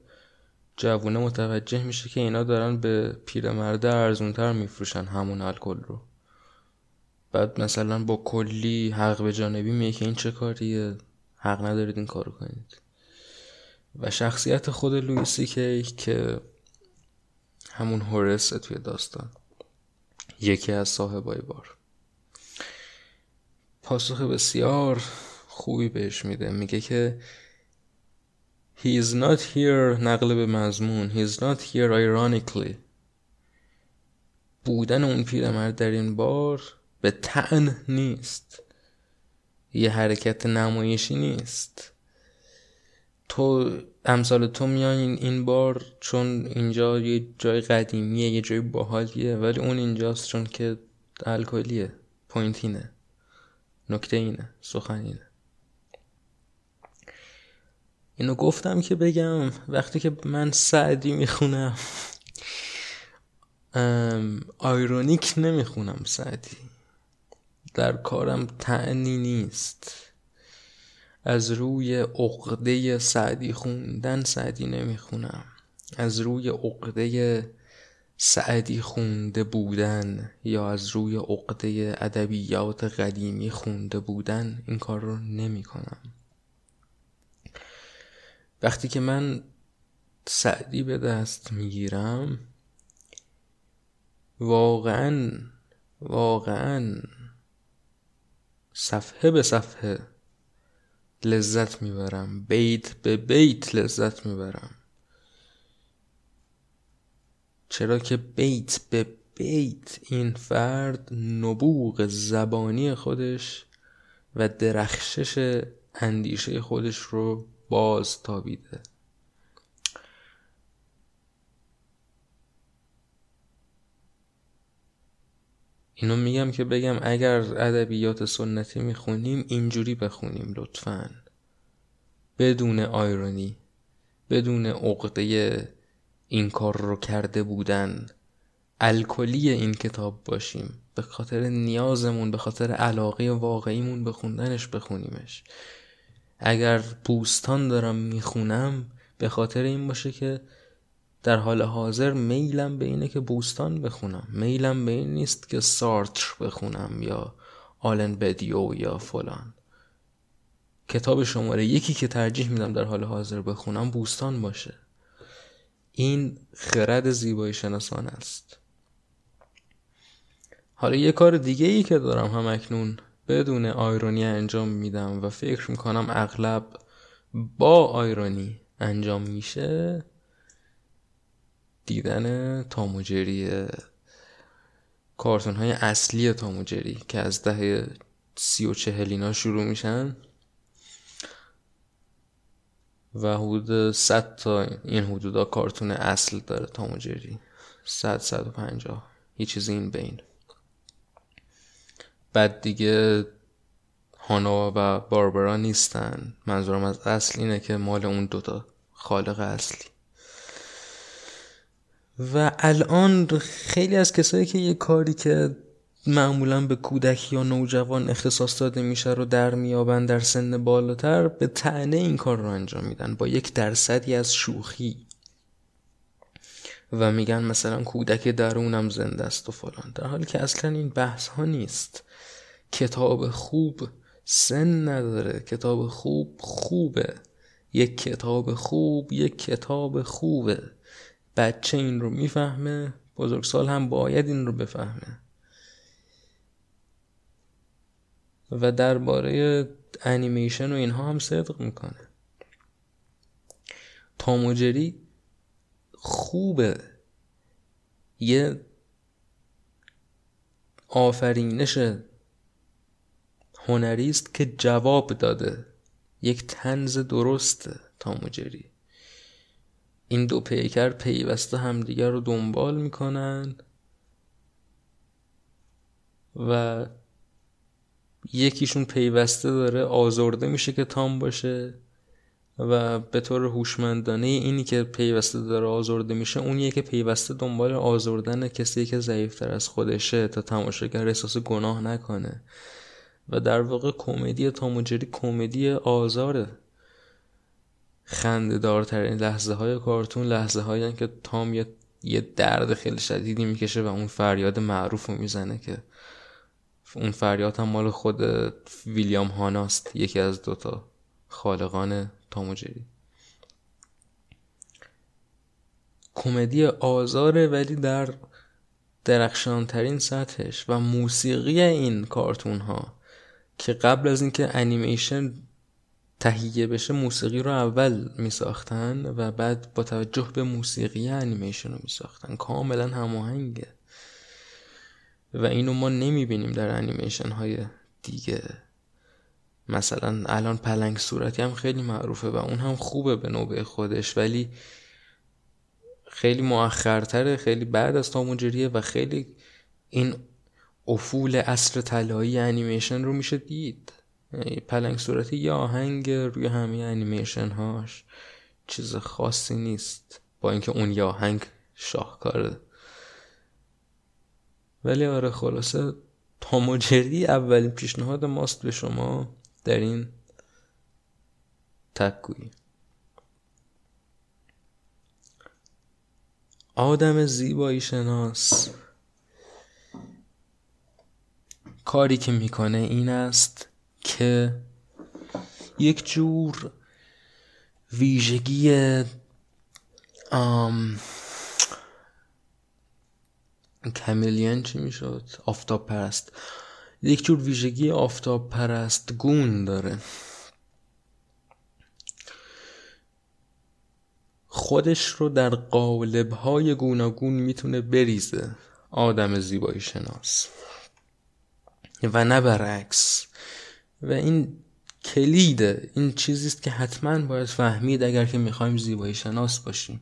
جوونه متوجه میشه که اینا دارن به پیرمرد ارزونتر میفروشن همون الکل رو. بعد مثلا با کلی حق به جانبی میگه که این چه کاریه؟ حق ندارید این کارو کنید. و شخصیت خود لویسی که که همون هورسه توی داستان. یکی از صاحبای بار. پاسخ بسیار خوبی بهش میده. میگه که He is not here نقل به مضمون. He is not here ironically. بودن اون پیرمرد در این بار به تن نیست. یه حرکت نمایشی نیست. تو امثال تو میان این بار چون اینجا یه جای قدیمیه یه جای باحالیه ولی اون اینجاست چون که الکلیه point اینه نکته اینه سخن اینه. اینو گفتم که بگم وقتی که من سعدی می‌خونم ironic نمی‌خونم سعدی. در کارم طعنی نیست. از روی عقده سعدی خوندن سعدی نمی‌خونم. از روی عقده سعدی خونده بودن یا از روی عقده ادبیات قدیمی خونده بودن این کار رو نمی کنم. وقتی که من سعدی به دست می‌گیرم واقعا واقعا صفحه به صفحه لذت می‌برم بیت به بیت لذت می‌برم چرا که بیت به بیت این فرد نبوغ زبانی خودش و درخشش اندیشه خودش رو باز تابیده. اینو میگم که بگم اگر ادبیات سنتی می‌خونیم اینجوری بخونیم لطفا. بدون آیرونی بدون عقده این کار رو کرده بودن. الکلی این کتاب باشیم. به خاطر نیازمون به خاطر علاقه واقعیمون به خوندنش بخونیمش. اگر بوستان دارم می‌خونم به خاطر این باشه که در حال حاضر میلم به اینه که بوستان بخونم. میلم به این نیست که سارتر بخونم یا آلن بدیو یا فلان. کتاب شماره یکی که ترجیح میدم در حال حاضر بخونم بوستان باشه. این خرد زیبایی شناسان است. حالا یه کار دیگه ای که دارم هم اکنون بدون آیرونی انجام میدم و فکر می‌کنم اغلب با آیرونی انجام میشه دیدن تاموجری کارتون های اصلی تاموجری که از دهه سی و چهلینا شروع میشن. و حدود 100 تا این حدودا کارتون اصل داره تاموجری 100 150 یه چیزی این بین. بعد دیگه هانا و باربرا نیستن. منظورم از اصل اینه که مال اون دوتا خالق اصلی. و الان خیلی از کسایی که یه کاری که معمولا به کودک یا نوجوان اختصاص داده میشه رو در میابن در سن بالاتر به تعنه این کار رو انجام میدن با یک درصدی از شوخی. و میگن مثلا کودک درونم زنده است و فلان. در حالی که اصلا این بحث ها نیست. کتاب خوب سن نداره. کتاب خوب خوبه. یک کتاب خوب یک کتاب خوبه. بچه این رو می‌فهمه بزرگسال هم باید این رو بفهمه. و درباره انیمیشن و اینها هم صدق می‌کنه. تاموجری خوبه. یه آفرینش هنری است که جواب داده. یک تنز درسته تاموجری این دو پیکر پیوسته همدیگر رو دنبال می‌کنن و یکیشون پیوسته داره آزرده میشه که تام باشه و به طور هوشمندانه اینی که پیوسته داره آزرده میشه اونیه که پیوسته دنبال آزردن کسی که ضعیفتر از خودشه تا تماشاگر احساس گناه نکنه. و در واقع کمدی تاموجری کمدی آزاره خنده دارترین لحظه های کارتون لحظه هایی که تام یه درد خیلی شدیدی می‌کشه و اون فریاد معروف رو می‌زنه که اون فریاد هم مال خود ویلیام هاناست یکی از دوتا خالقان تاموجری کمدی آزاره ولی در درخشانترین سطحش و موسیقی این کارتون ها که قبل از اینکه انیمیشن تهیه بشه موسیقی رو اول می ساختن و بعد با توجه به موسیقی انیمیشن رو می ساختن کاملا هماهنگه. و اینو ما نمی بینیم در انیمیشن های دیگه. مثلا الان پلنگ صورتی هم خیلی معروفه و اون هم خوبه به نوبه خودش ولی خیلی مؤخرتره خیلی بعد از تاموجریه و خیلی این افول اصر طلایی انیمیشن رو میشه دید. پلنگ صورتی یا آهنگ روی همه انیمیشن هاش چیز خاصی نیست. با اینکه اون یا آهنگ شاهکاره. ولی آره خلاصه تاموجری اولین پیشنهاد ماست به شما در این تکویی آدم زیبایی شناس. کاری که می‌کنه این است که یک جور ویژگی آم کمیلین چی می‌شد؟ آفتاب پرست. یک جور ویژگی آفتاب پرست گون داره. خودش رو در قالب های گوناگون می‌تونه بریزه. آدم زیبایی شناس. و نه برعکس. و این کلیده این چیزیست که حتما باید فهمید اگر که می‌خوایم زیبایی شناس باشیم.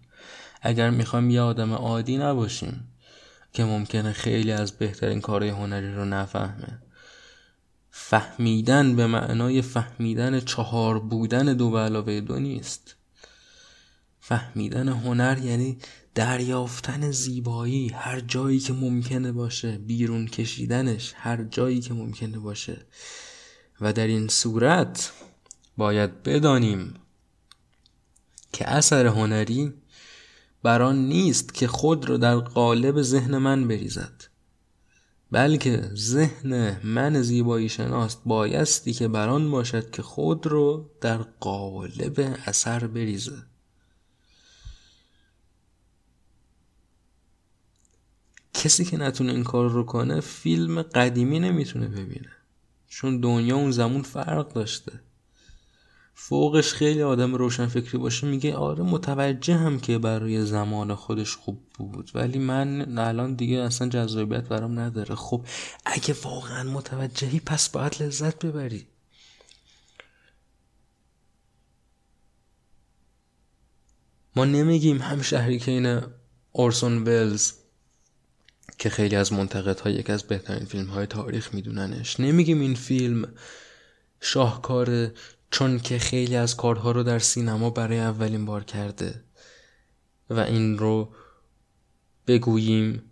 اگر می‌خوایم یه آدم عادی نباشیم. که ممکنه خیلی از بهترین کارهای هنری رو نفهمه. فهمیدن به معنای فهمیدن چهار بودن دو به علاوه دو نیست. فهمیدن هنر یعنی دریافتن زیبایی هر جایی که ممکنه باشه بیرون کشیدنش هر جایی که ممکنه باشه. و در این صورت باید بدانیم که اثر هنری بران نیست که خود را در قالب ذهن من بریزد. بلکه ذهن من زیبایی شناست بایستی که بران باشد که خود رو در قالب اثر بریزه. کسی که نتونه این کار رو کنه فیلم قدیمی نمی‌تونه ببینه. چون دنیا اون زمان فرق داشته. فوقش خیلی آدم روشن فکری باشه میگه آره متوجه هم که برای زمان خودش خوب بود ولی من الان دیگه اصلا جذابیت برام نداره. خب اگه واقعا متوجهی پس باید لذت ببری. ما نمیگیم هم شهری که این اورسون ولز که خیلی از منتقدها یک از بهترین فیلم های تاریخ میدوننش. نمیگیم این فیلم شاهکاره چون که خیلی از کارها رو در سینما برای اولین بار کرده و این رو بگوییم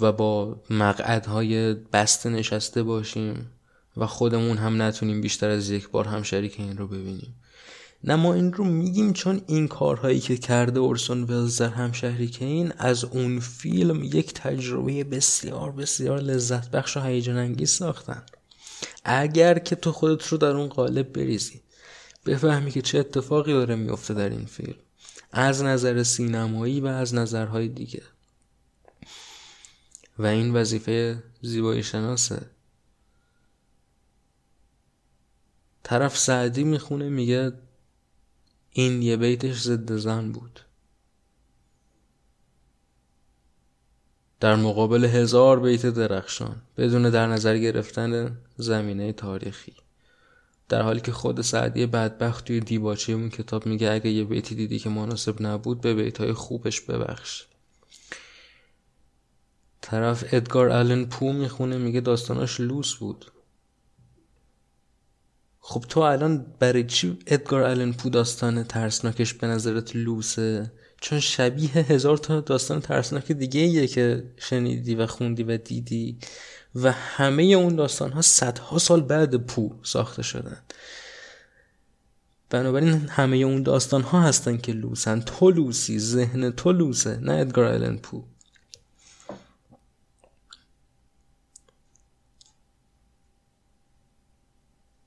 و با مقعدهای بسته نشسته باشیم و خودمون هم نتونیم بیشتر از یک بار هم شریک این رو ببینیم. نه ما این رو میگیم چون این کارهایی که کرده اورسون ولز در همشهری که این از اون فیلم یک تجربه بسیار بسیار لذت بخش و هیجان انگیز ساختن. اگر که تو خودت رو در اون قالب بریزی بفهمی که چه اتفاقی داره میفته در این فیلم. از نظر سینمایی و از نظرهای دیگه. و این وظیفه زیبایی شناسه. طرف سعدی می‌خونه میگه این یه بیتش ضد زن بود. در مقابل هزار بیت درخشان بدون در نظر گرفتن زمینه تاریخی. در حالی که خود سعدی بدبخت توی دیباچه اون کتاب میگه اگه یه بیتی دیدی که مناسب نبود به بیتهای خوبش ببخش. طرف ادگار آلن پو می‌خونه میگه داستاناش لوس بود. خب تو الان برای چی ادگار آلن پو داستان ترسناکش به نظرت لوسه؟ چون شبیه هزار تا داستان ترسناک دیگه ایه که شنیدی و خوندی و دیدی و همه اون داستان ها صدها سال بعد پو ساخته شدن. بنابراین همه اون داستان ها هستن که لوسن. تو لوسی ذهن تو لوسه نه ادگار آلن پو.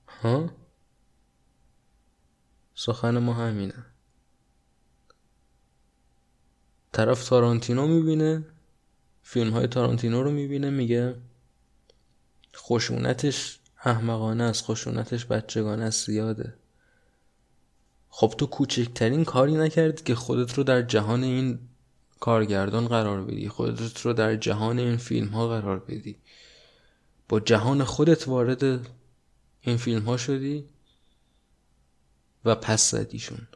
ها؟ سخن ما همینه. طرف تارانتینو می‌بینه فیلم های تارانتینو رو می‌بینه میگه خشونتش احمقانه است خشونتش بچگانه است زیاده. خب تو کوچکترین کاری نکردی که خودت رو در جهان این کارگردان قرار بدی خودت رو در جهان این فیلم ها قرار بدی. با جهان خودت وارد این فیلم ها شدی و پس زدیشون.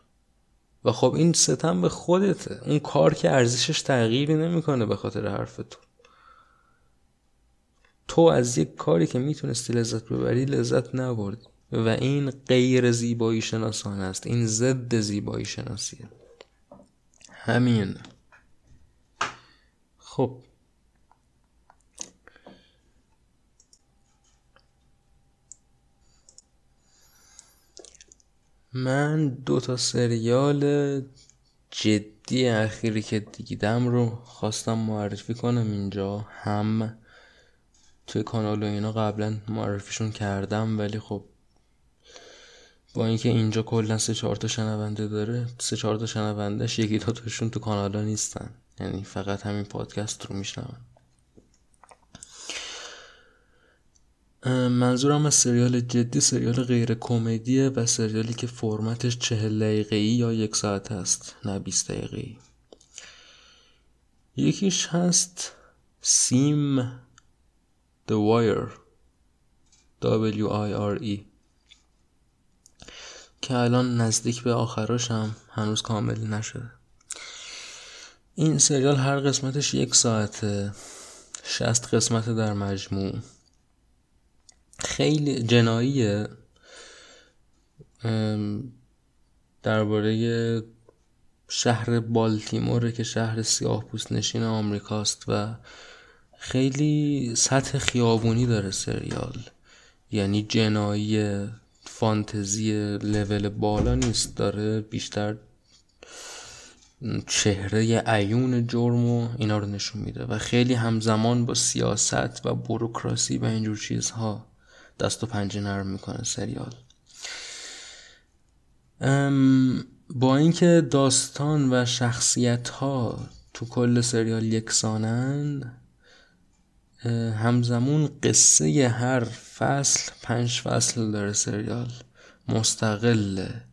و خب این ستم به خودته. اون کار که ارزشش تغییری نمی‌کنه به خاطر حرف تو تو از یک کاری که می‌تونستی لذت ببری لذت نبردی. و این غیر زیبایی شناسان است. این ضد زیبایی شناسیه. همین. خب من دو تا سریال جدی اخیری که دیدم رو خواستم معرفی کنم اینجا. هم توی کانال و اینا قبلا معرفیشون کردم ولی خب با اینکه اینجا کلا سه چهار تا شنونده داره سه چهار تا شنوندهش یکی دو تاشون تو کانالا نیستن. یعنی فقط همین پادکست رو میشنون. منظورم از سریال جدی سریال غیر کمدیه و سریالی که فرمتش چهل دقیقه یا یک ساعت هست نه بیست دقیقه ای یکیش هست سیم The Wire W I R E که الان نزدیک به آخراش هم هنوز کامل نشده. این سریال هر قسمتش یک ساعته شست قسمت در مجموع. خیلی جناییه. درباره شهر بالتیموره که شهر سیاه پوست نشین آمریکاست و خیلی سطح خیابونی داره سریال. یعنی جنایی فانتزی لول بالا نیست داره بیشتر چهره عیون جرم و اینا رو نشون میده و خیلی همزمان با سیاست و بروکراسی و اینجور چیزها دست و پنجه نرم می‌کنه سریال. با اینکه داستان و شخصیت ها تو کل سریال یکسانن همزمون قصه هر فصل پنج فصل داره سریال. مستقله.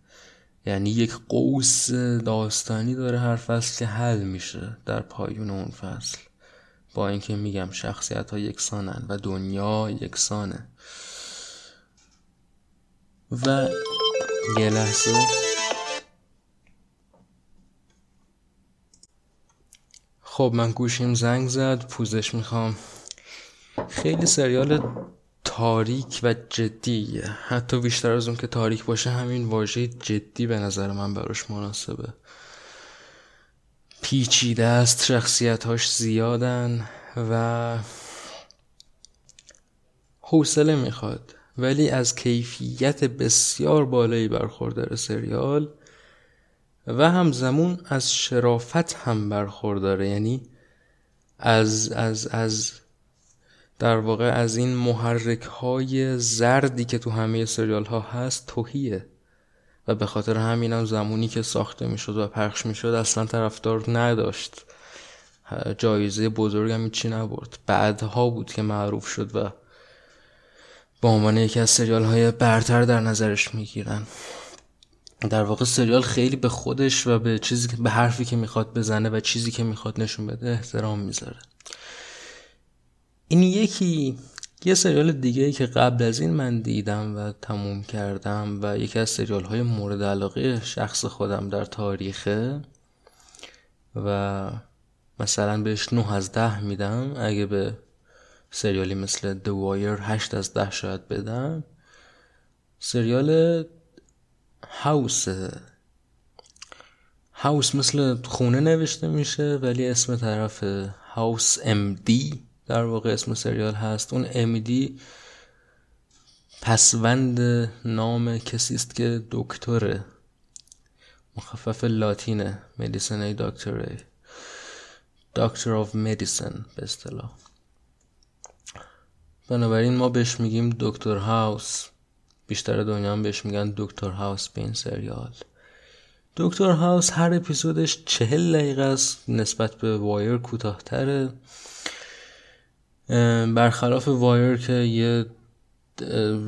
یعنی یک قوس داستانی داره هر فصل که حل میشه در پایون اون فصل. با اینکه میگم شخصیت ها یکسانن و دنیا یکسانه. و یه لحظه. خب من گوشیم زنگ زد پوزش می‌خوام. خیلی سریال تاریک و جدیه. حتی بیشتر از اون که تاریک باشه همین واژه جدی به نظر من براش مناسبه. پیچیده است شخصیتهاش زیادن و حوصله می‌خواد. ولی از کیفیت بسیار بالایی برخوردار سریال و همزمون از شرافت هم برخورداره. یعنی از از از در واقع از این محرک های زردی که تو همه سریال ها هست توهیه و به خاطر همین هم زمانی که ساخته می‌شد و پخش می‌شد اصلا طرفدار نداشت. جایزه بزرگ هم چی نبرد. بعدها بود که معروف شد و به عنوان یکی از سریال های برتر در نظرش می‌گیرن. در واقع سریال خیلی به خودش و به چیزی به حرفی که می‌خواد بزنه و چیزی که می‌خواد نشون بده احترام می‌ذاره. این یکی یه سریال دیگه ای که قبل از این من دیدم و تموم کردم و یکی از سریال های مورد علاقه شخص خودم در تاریخه و مثلا بهش 9 از 10 میدم. اگه به سریالی مثل The Wire 8 از 10 شاید بدم سریال هاوس هاوس مثل خونه نوشته میشه ولی اسم طرف House M.D. در واقع اسم سریال هست. اون M.D. پسوند نام کسی است که دکتره. مخفف لاتینه Medicinae Doctor ه. Doctor of Medicine به اصطلاح. بنابراین ما بهش میگیم دکتر House. بیشتر دنیا هم بهش میگن دکتر House به این سریال. دکتر هاوس هر اپیزودش چهل دقیقه است نسبت به وایر کوتاهتره. برخلاف وایر که یه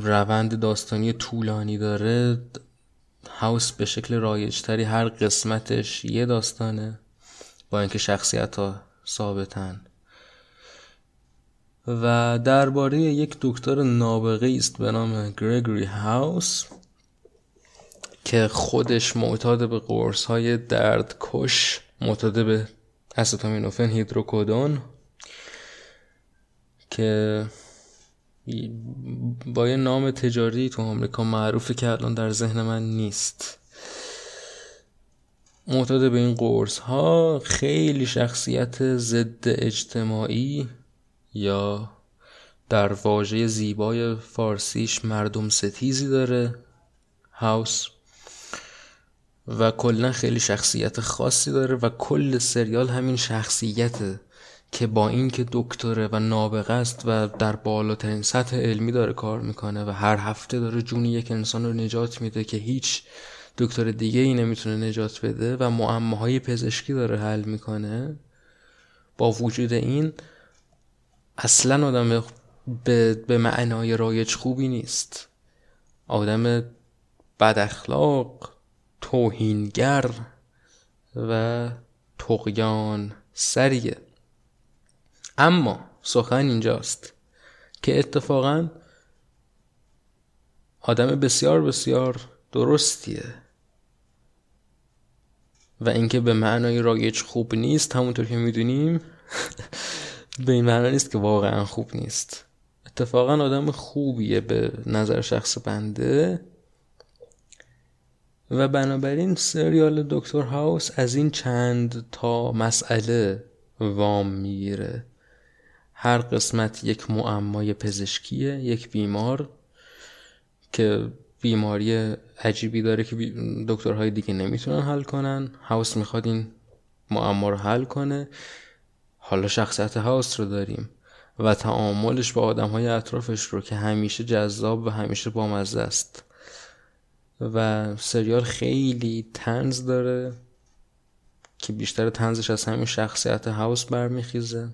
روند داستانی طولانی داره هاوس به شکل رایجتری هر قسمتش یه داستانه با اینکه شخصیت ها ثابتن. و درباره یک دکتر نابغه است به نام گرگوری هاوس که خودش معتاد به قرص های درد کش معتاد به استامینوفن هیدروکودون که با یه نام تجاری تو آمریکا معروفه که الان در ذهن من نیست. معتاد به این قرص ها خیلی شخصیت ضد اجتماعی یا در واژه زیبای فارسیش مردم ستیزی داره هاوس و کلا خیلی شخصیت خاصی داره و کل سریال همین شخصیته که با اینکه دکتره و نابغه است و در بالاترین سطح علمی داره کار می‌کنه و هر هفته داره جون یک انسان رو نجات میده که هیچ دکتر دیگه ای نمی‌تونه نجات بده و معماهای پزشکی داره حل می‌کنه. با وجود این اصلا آدم به, به معنای رایج خوبی نیست. آدم بد اخلاق توهینگر و تقیان سریه. اما سخن اینجاست که اتفاقا آدم بسیار بسیار درستیه. و اینکه به معنای رایج خوب نیست همونطور که می‌دونیم به این معنا نیست که واقعا خوب نیست. اتفاقا آدم خوبیه به نظر شخص بنده. و بنابراین سریال دکتر هاوس از این چند تا مسئله وام می‌گیره. هر قسمت یک معمای پزشکیه یک بیمار که بیماری عجیبی داره که دکترهای دیگه نمی‌تونن حل کنن. هاوس می‌خواد این معما رو حل کنه. حالا شخصیت هاوس رو داریم و تعاملش با آدم های اطرافش رو که همیشه جذاب و همیشه بامزه است. و سریال خیلی تنز داره که بیشتر تنزش از همین شخصیت هاوس برمیخیزه.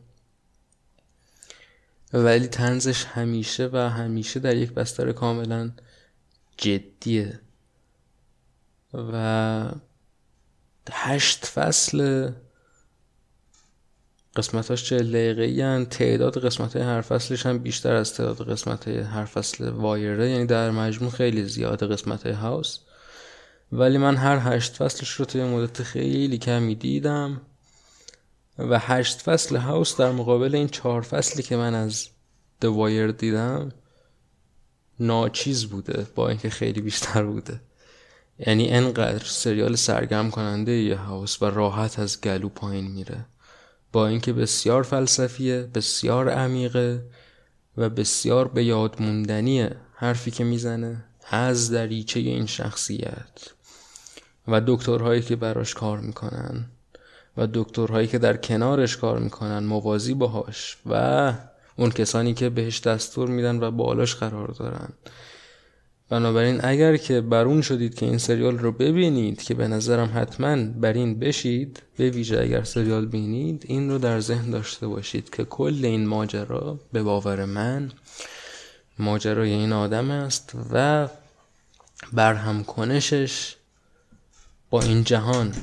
ولی تنزش همیشه و همیشه در یک بستر کاملا جدیه. و هشت فصل قسمتاش چه دقیقه تعداد قسمت هر فصلش هم بیشتر از تعداد قسمت هر فصل وایره یعنی در مجموع خیلی زیاده قسمت هاوس. ولی من هر هشت فصلش رو توی مدت خیلی کمی دیدم. و هشت فصل هاوس در مقابل این چهار فصلی که من از وایر دیدم ناچیز بوده با اینکه خیلی بیشتر بوده. یعنی انقدر سریال سرگرم کننده یه هاوس و راحت از گلو پایین میره. با اینکه بسیار فلسفیه بسیار عمیقه و بسیار به یاد موندنیه حرفی که می‌زنه از دریچه این شخصیت. و دکترهایی که براش کار می‌کنن و دکترهایی که در کنارش کار می‌کنن موازی باهاش. و اون کسانی که بهش دستور میدن و بالاش قرار دارن. بنابراین اگر که برون شدید که این سریال رو ببینید که به نظرم حتما بر این بشید به ویژه اگر سریال بینید این رو در ذهن داشته باشید که کل این ماجرا به باور من ماجرای این آدم است و برهم کنشش با این جهان.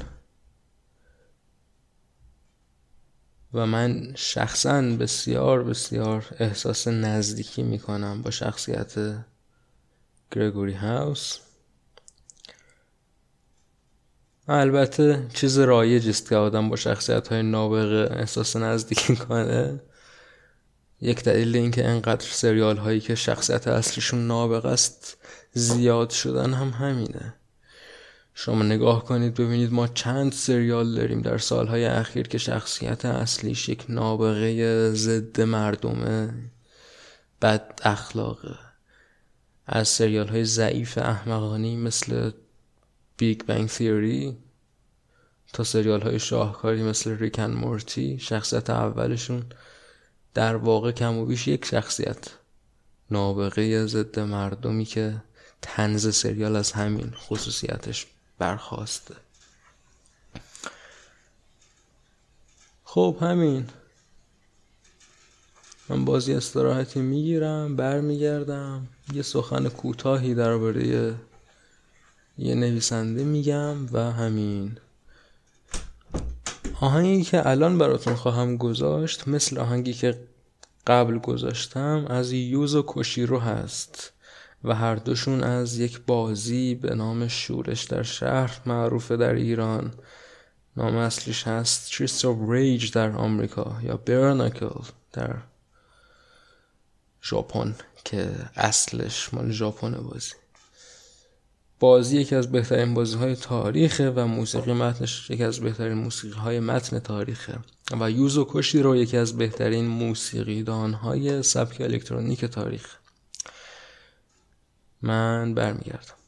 و من شخصا بسیار بسیار احساس نزدیکی می‌کنم با شخصیت گرگوری هاوس البته چیز رایج است که آدم با شخصیت های نابغه احساس نزدیکی کنه یک دلیل اینکه انقدر سریال هایی که شخصیت اصلیشون نابغه است زیاد شدن هم همینه. شما نگاه کنید ببینید ما چند سریال داریم در سالهای اخیر که شخصیت اصلیش یک نابغه ضد مردمه. بد اخلاقه. از سریال های ضعیف احمقانی مثل بیگ بنگ تیوری تا سریال های شاهکاری مثل ریکن مورتی شخصیت اولشون در واقع کم و بیش یک شخصیت. نابغه ضد مردمی که تنز سریال از همین خصوصیتش برخواسته. خب همین. من بازی استراحتی می‌گیرم برمیگردم. یه سخن کوتاهی درباره یه نویسنده میگم و همین. آهنگی که الان براتون خواهم گذاشت مثل آهنگی که قبل گذاشتم از یوز و کوشیرو هست و هر دوشون از یک بازی به نام شورش در شهر معروفه در ایران. نام اصلیش هست Streets of Rage در آمریکا یا برناکل در ژاپن که اصلش مال ژاپن بازی. بازی یکی از بهترین بازی های تاریخه و موسیقی متنش یکی از بهترین موسیقی های متن تاریخه. و یوزو کشی رو یکی از بهترین موسیقی دان های سبک الکترونیک تاریخ. من برمیگردم.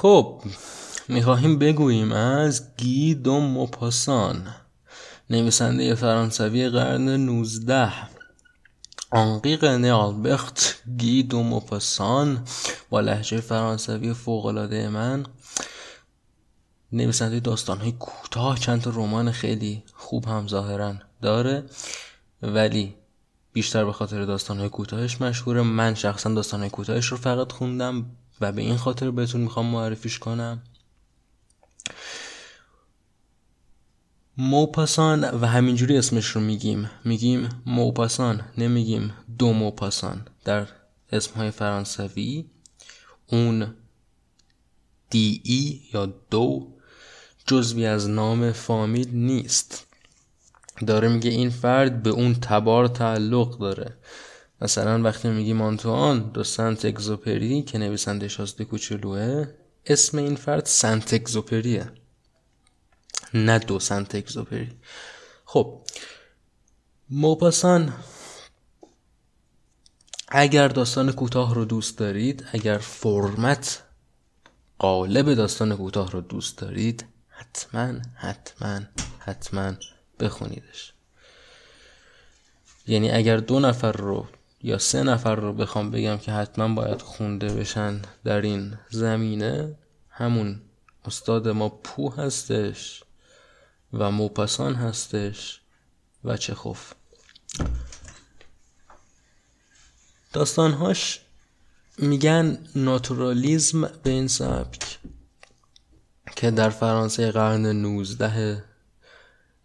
خب می‌خواهیم بگوییم از گی دو موپاسان نویسنده فرانسوی قرن 19 آنقی قرن آلبرت گی دو موپاسان با لحجه فرانسوی فوقلاده من. نویسنده داستان های کوتاه چند تا رمان خیلی خوب هم ظاهرا داره. ولی بیشتر به خاطر داستان های کوتاهش مشهوره. من شخصا داستان های کوتاهش رو فقط خوندم. و به این خاطر بهتون می‌خوام معرفیش کنم. موپاسان و همینجوری اسمش رو میگیم. میگیم موپاسان نمیگیم دو موپاسان. در اسمهای فرانسوی اون دی ای یا دو جزوی از نام فامیل نیست. داره میگه این فرد به اون تبار تعلق داره. مثلا وقتی میگیم آنتوان دو سنت اگزوپری که نویسنده شازده کوچولوه اسم این فرد سنت اگزوپریه. نه دو سنت اگزوپری. خب موپاسان اگر داستان کوتاه رو دوست دارید اگر فرمت قالب داستان کوتاه رو دوست دارید حتما حتما حتما بخونیدش. یعنی اگر دو نفر رو یا سه نفر رو بخوام بگم که حتما باید خونده بشن در این زمینه همون استاد ما پو هستش و موپسان هستش و چخوف. داستانهاش میگن ناتورالیزم به این سبک که در فرانسه قرن 19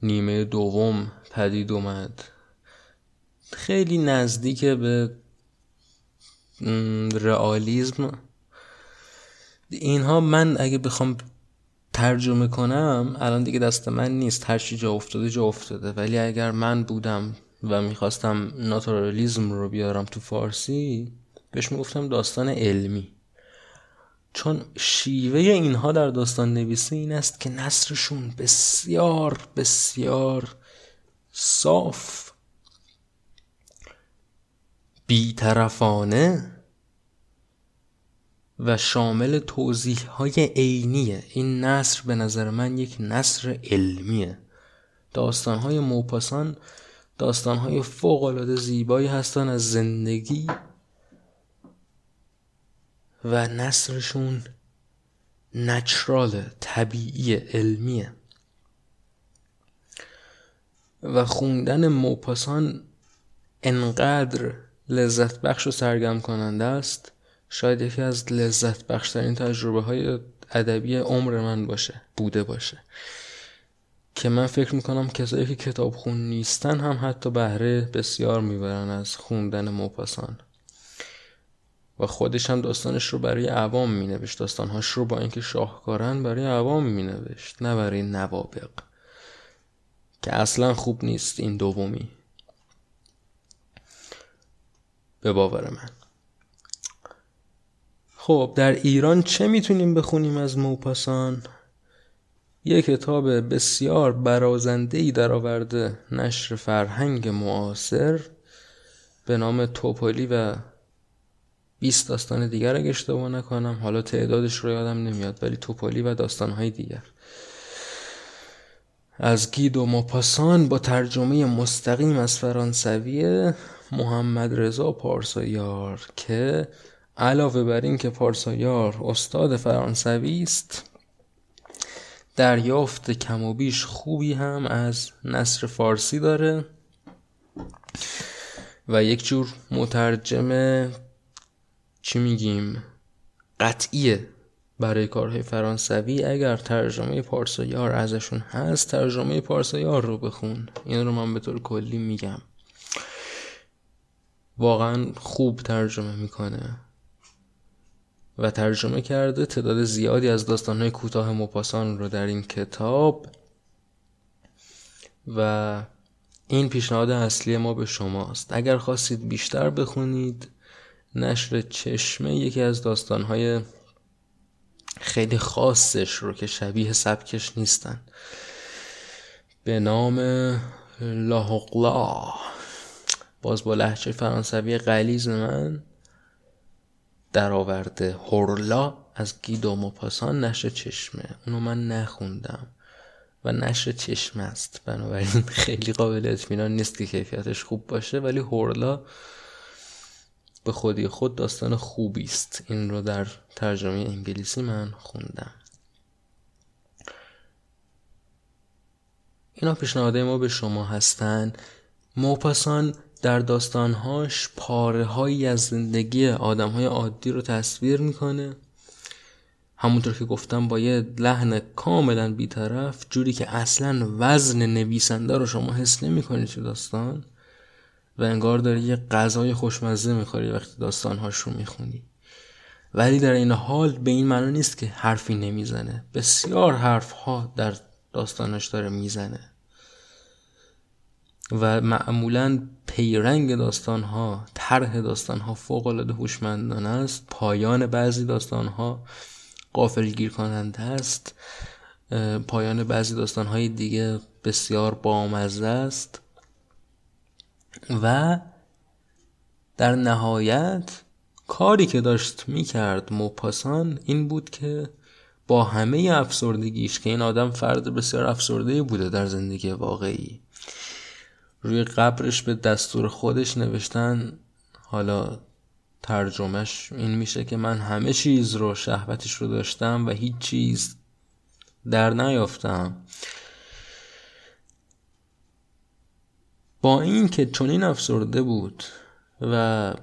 نیمه دوم پدید اومد. خیلی نزدیک به رئالیسم. اینها من اگه بخوام ترجمه کنم الان دیگه دست من نیست. هر چی جا افتاده جا افتاده. ولی اگر من بودم و می‌خواستم ناتورالیزم رو بیارم تو فارسی بهش می‌گفتم داستان علمی. چون شیوه اینها در داستان نویسی این است که نصرشون بسیار بسیار صاف بیطرفانه و شامل توضیح های عینیه. این نصر به نظر من یک نصر علمیه. داستان های موپاسان داستان های فوق العاده زیبایی هستن از زندگی و نصرشون نچرال طبیعی علمیه. و خوندن موپاسان انقدر لذت بخش و سرگرم کننده است. شاید یکی از لذت بخشترین تجربه های ادبی عمر من باشه بوده باشه. که من فکر می‌کنم کسایی که کتاب خون نیستن هم حتی بهره بسیار می‌برن از خوندن موپاسان. و خودش هم داستانش رو برای عوام مینوشت. داستانهاش رو با اینکه شاهکارن برای عوام مینوشت نه برای نوابق. که اصلا خوب نیست این دومی. به باور من. خب در ایران چه می‌تونیم بخونیم از موپاسان؟ یه کتاب بسیار برازنده ای در آورده نشر فرهنگ معاصر به نام توپالی و 20 داستان دیگر اگه اشتباه نکنم. حالا تعدادش رو یادم نمیاد ولی توپالی و داستانهای دیگر. از گید و مپاسان با ترجمه مستقیم از فرانسوی محمد رضا پارسایار که علاوه بر این که پارسایار استاد فرانسوی است دریافت کم و بیش خوبی هم از نصر فارسی داره و یک جور مترجم چی میگیم قطعیه برای کارهای فرانسوی. اگر ترجمه پارسایار ازشون هست ترجمه پارسایار رو بخون. این رو من به طور کلی میگم. واقعا خوب ترجمه می‌کنه. و ترجمه کرده تعداد زیادی از داستانهای کوتاه مپاسان رو در این کتاب. و این پیشنهاد اصلی ما به شماست. اگر خواستید بیشتر بخونید نشر چشمه یکی از داستانهای خیلی خاصش رو که شبیه سبکش نیستن به نام لاحقلا باز با لحجه فرانسوی غلیز من درآورده هورلا از گیدو موپاسان نشر چشمه. اونو من نخوندم و نشر چشم است. بنابراین خیلی قابل اطمینان نیست که کیفیتش خوب باشه ولی هورلا به خودی خود داستان خوبی است. این رو در ترجمه انگلیسی من خوندم. اینا پیشنهادهای ما به شما هستن. موپاسان در داستانهاش پاره هایی از زندگی آدم های عادی رو تصویر می‌کنه. همونطور که گفتم با یه لحن کاملا بیطرف جوری که اصلا وزن نویسنده رو شما حس نمی تو داستان و انگار داری یه غذای خوشمزه می‌خوری وقتی داستانهاش رو می‌خونی. ولی در این حال به این معنا نیست که حرفی نمی‌زنه. بسیار حرف ها در داستانش داره می‌زنه. و معمولا پیرنگ داستان ها طرح داستان ها فوق العاده هوشمندانه است. پایان بعضی داستان ها گیر کننده است. پایان بعضی داستان های دیگه بسیار بامزه است. و در نهایت کاری که داشت می‌کرد موپاسان این بود که با همه افسردگیش که این آدم فرد بسیار افسرده بوده در زندگی واقعی روی قبرش به دستور خودش نوشتن حالا ترجمهش این میشه که من همه چیز رو شهوتش رو داشتم و هیچ چیز در نیافتم. با این که چنین افسرده بود و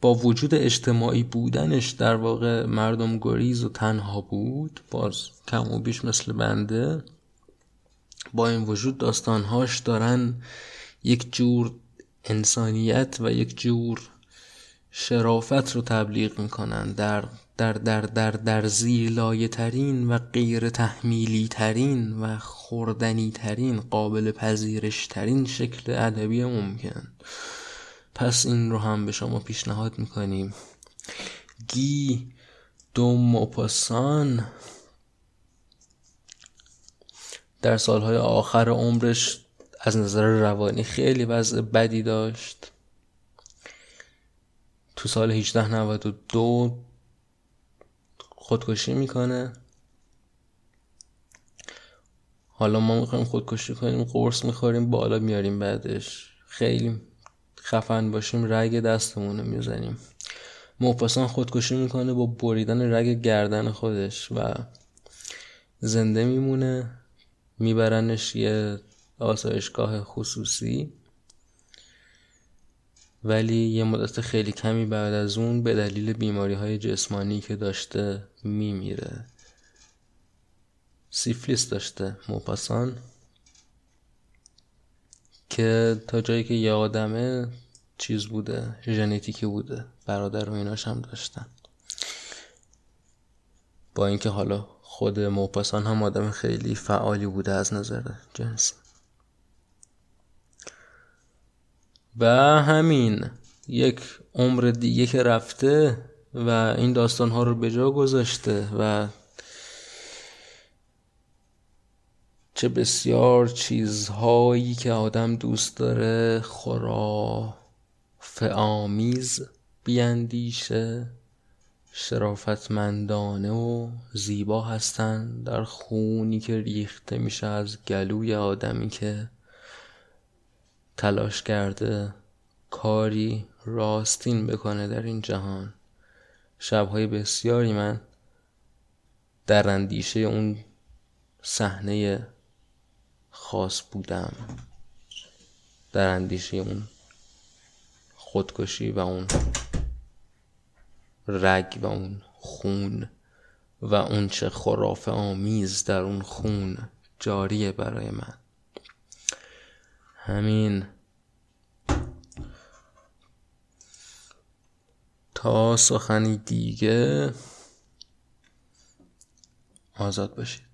با وجود اجتماعی بودنش در واقع مردم گریز و تنها بود باز کم و بیش مثل بنده با این وجود داستانهاش دارن یک جور انسانیت و یک جور شرافت رو تبلیغ می‌کنن در در در در در زیر ترین و غیر تحمیلی ترین و خوردنی ترین قابل پذیرش ترین شکل ادبی ممکن. پس این رو هم به شما پیشنهاد می‌کنیم. گی دو موپاسان در سالهای آخر عمرش از نظر روانی خیلی وضع بدی داشت. تو سال 1892 خودکشی می‌کنه. حالا ما می‌خوایم خودکشی کنیم قرص می‌خوریم بالا میاریم بعدش. خیلی خفن باشیم رگ دستمون رو می‌زنیم. موپاسان خودکشی می‌کنه با بریدن رگ گردن خودش و زنده میمونه. میبرنش یه آسایشگاه خصوصی. ولی یه مدت خیلی کمی بعد از اون به دلیل بیماری های جسمانی که داشته میمیره. سیفلیس داشته موپاسان. که تا جایی که یه آدمه چیز بوده ژنتیکی بوده. برادر و ایناش هم داشتن. با اینکه حالا خود موپاسان هم آدم خیلی فعالی بوده از نظر جنسی. و همین یک عمر دیگه که رفته و این داستان ها رو به جا گذاشته و چه بسیار چیزهایی که آدم دوست داره خراف آمیز بیاندیشه شرافتمندانه و زیبا هستن. در خونی که ریخته میشه از گلوی آدمی که تلاش کرده کاری راستین بکنه در این جهان. شبهای بسیاری من در اندیشه اون صحنه خاص بودم. در اندیشه اون خودکشی و اون رگ و اون خون و اون چه خرافه آمیز در اون خون جاریه برای من. همین. تا سخنی دیگه آزاد باشید.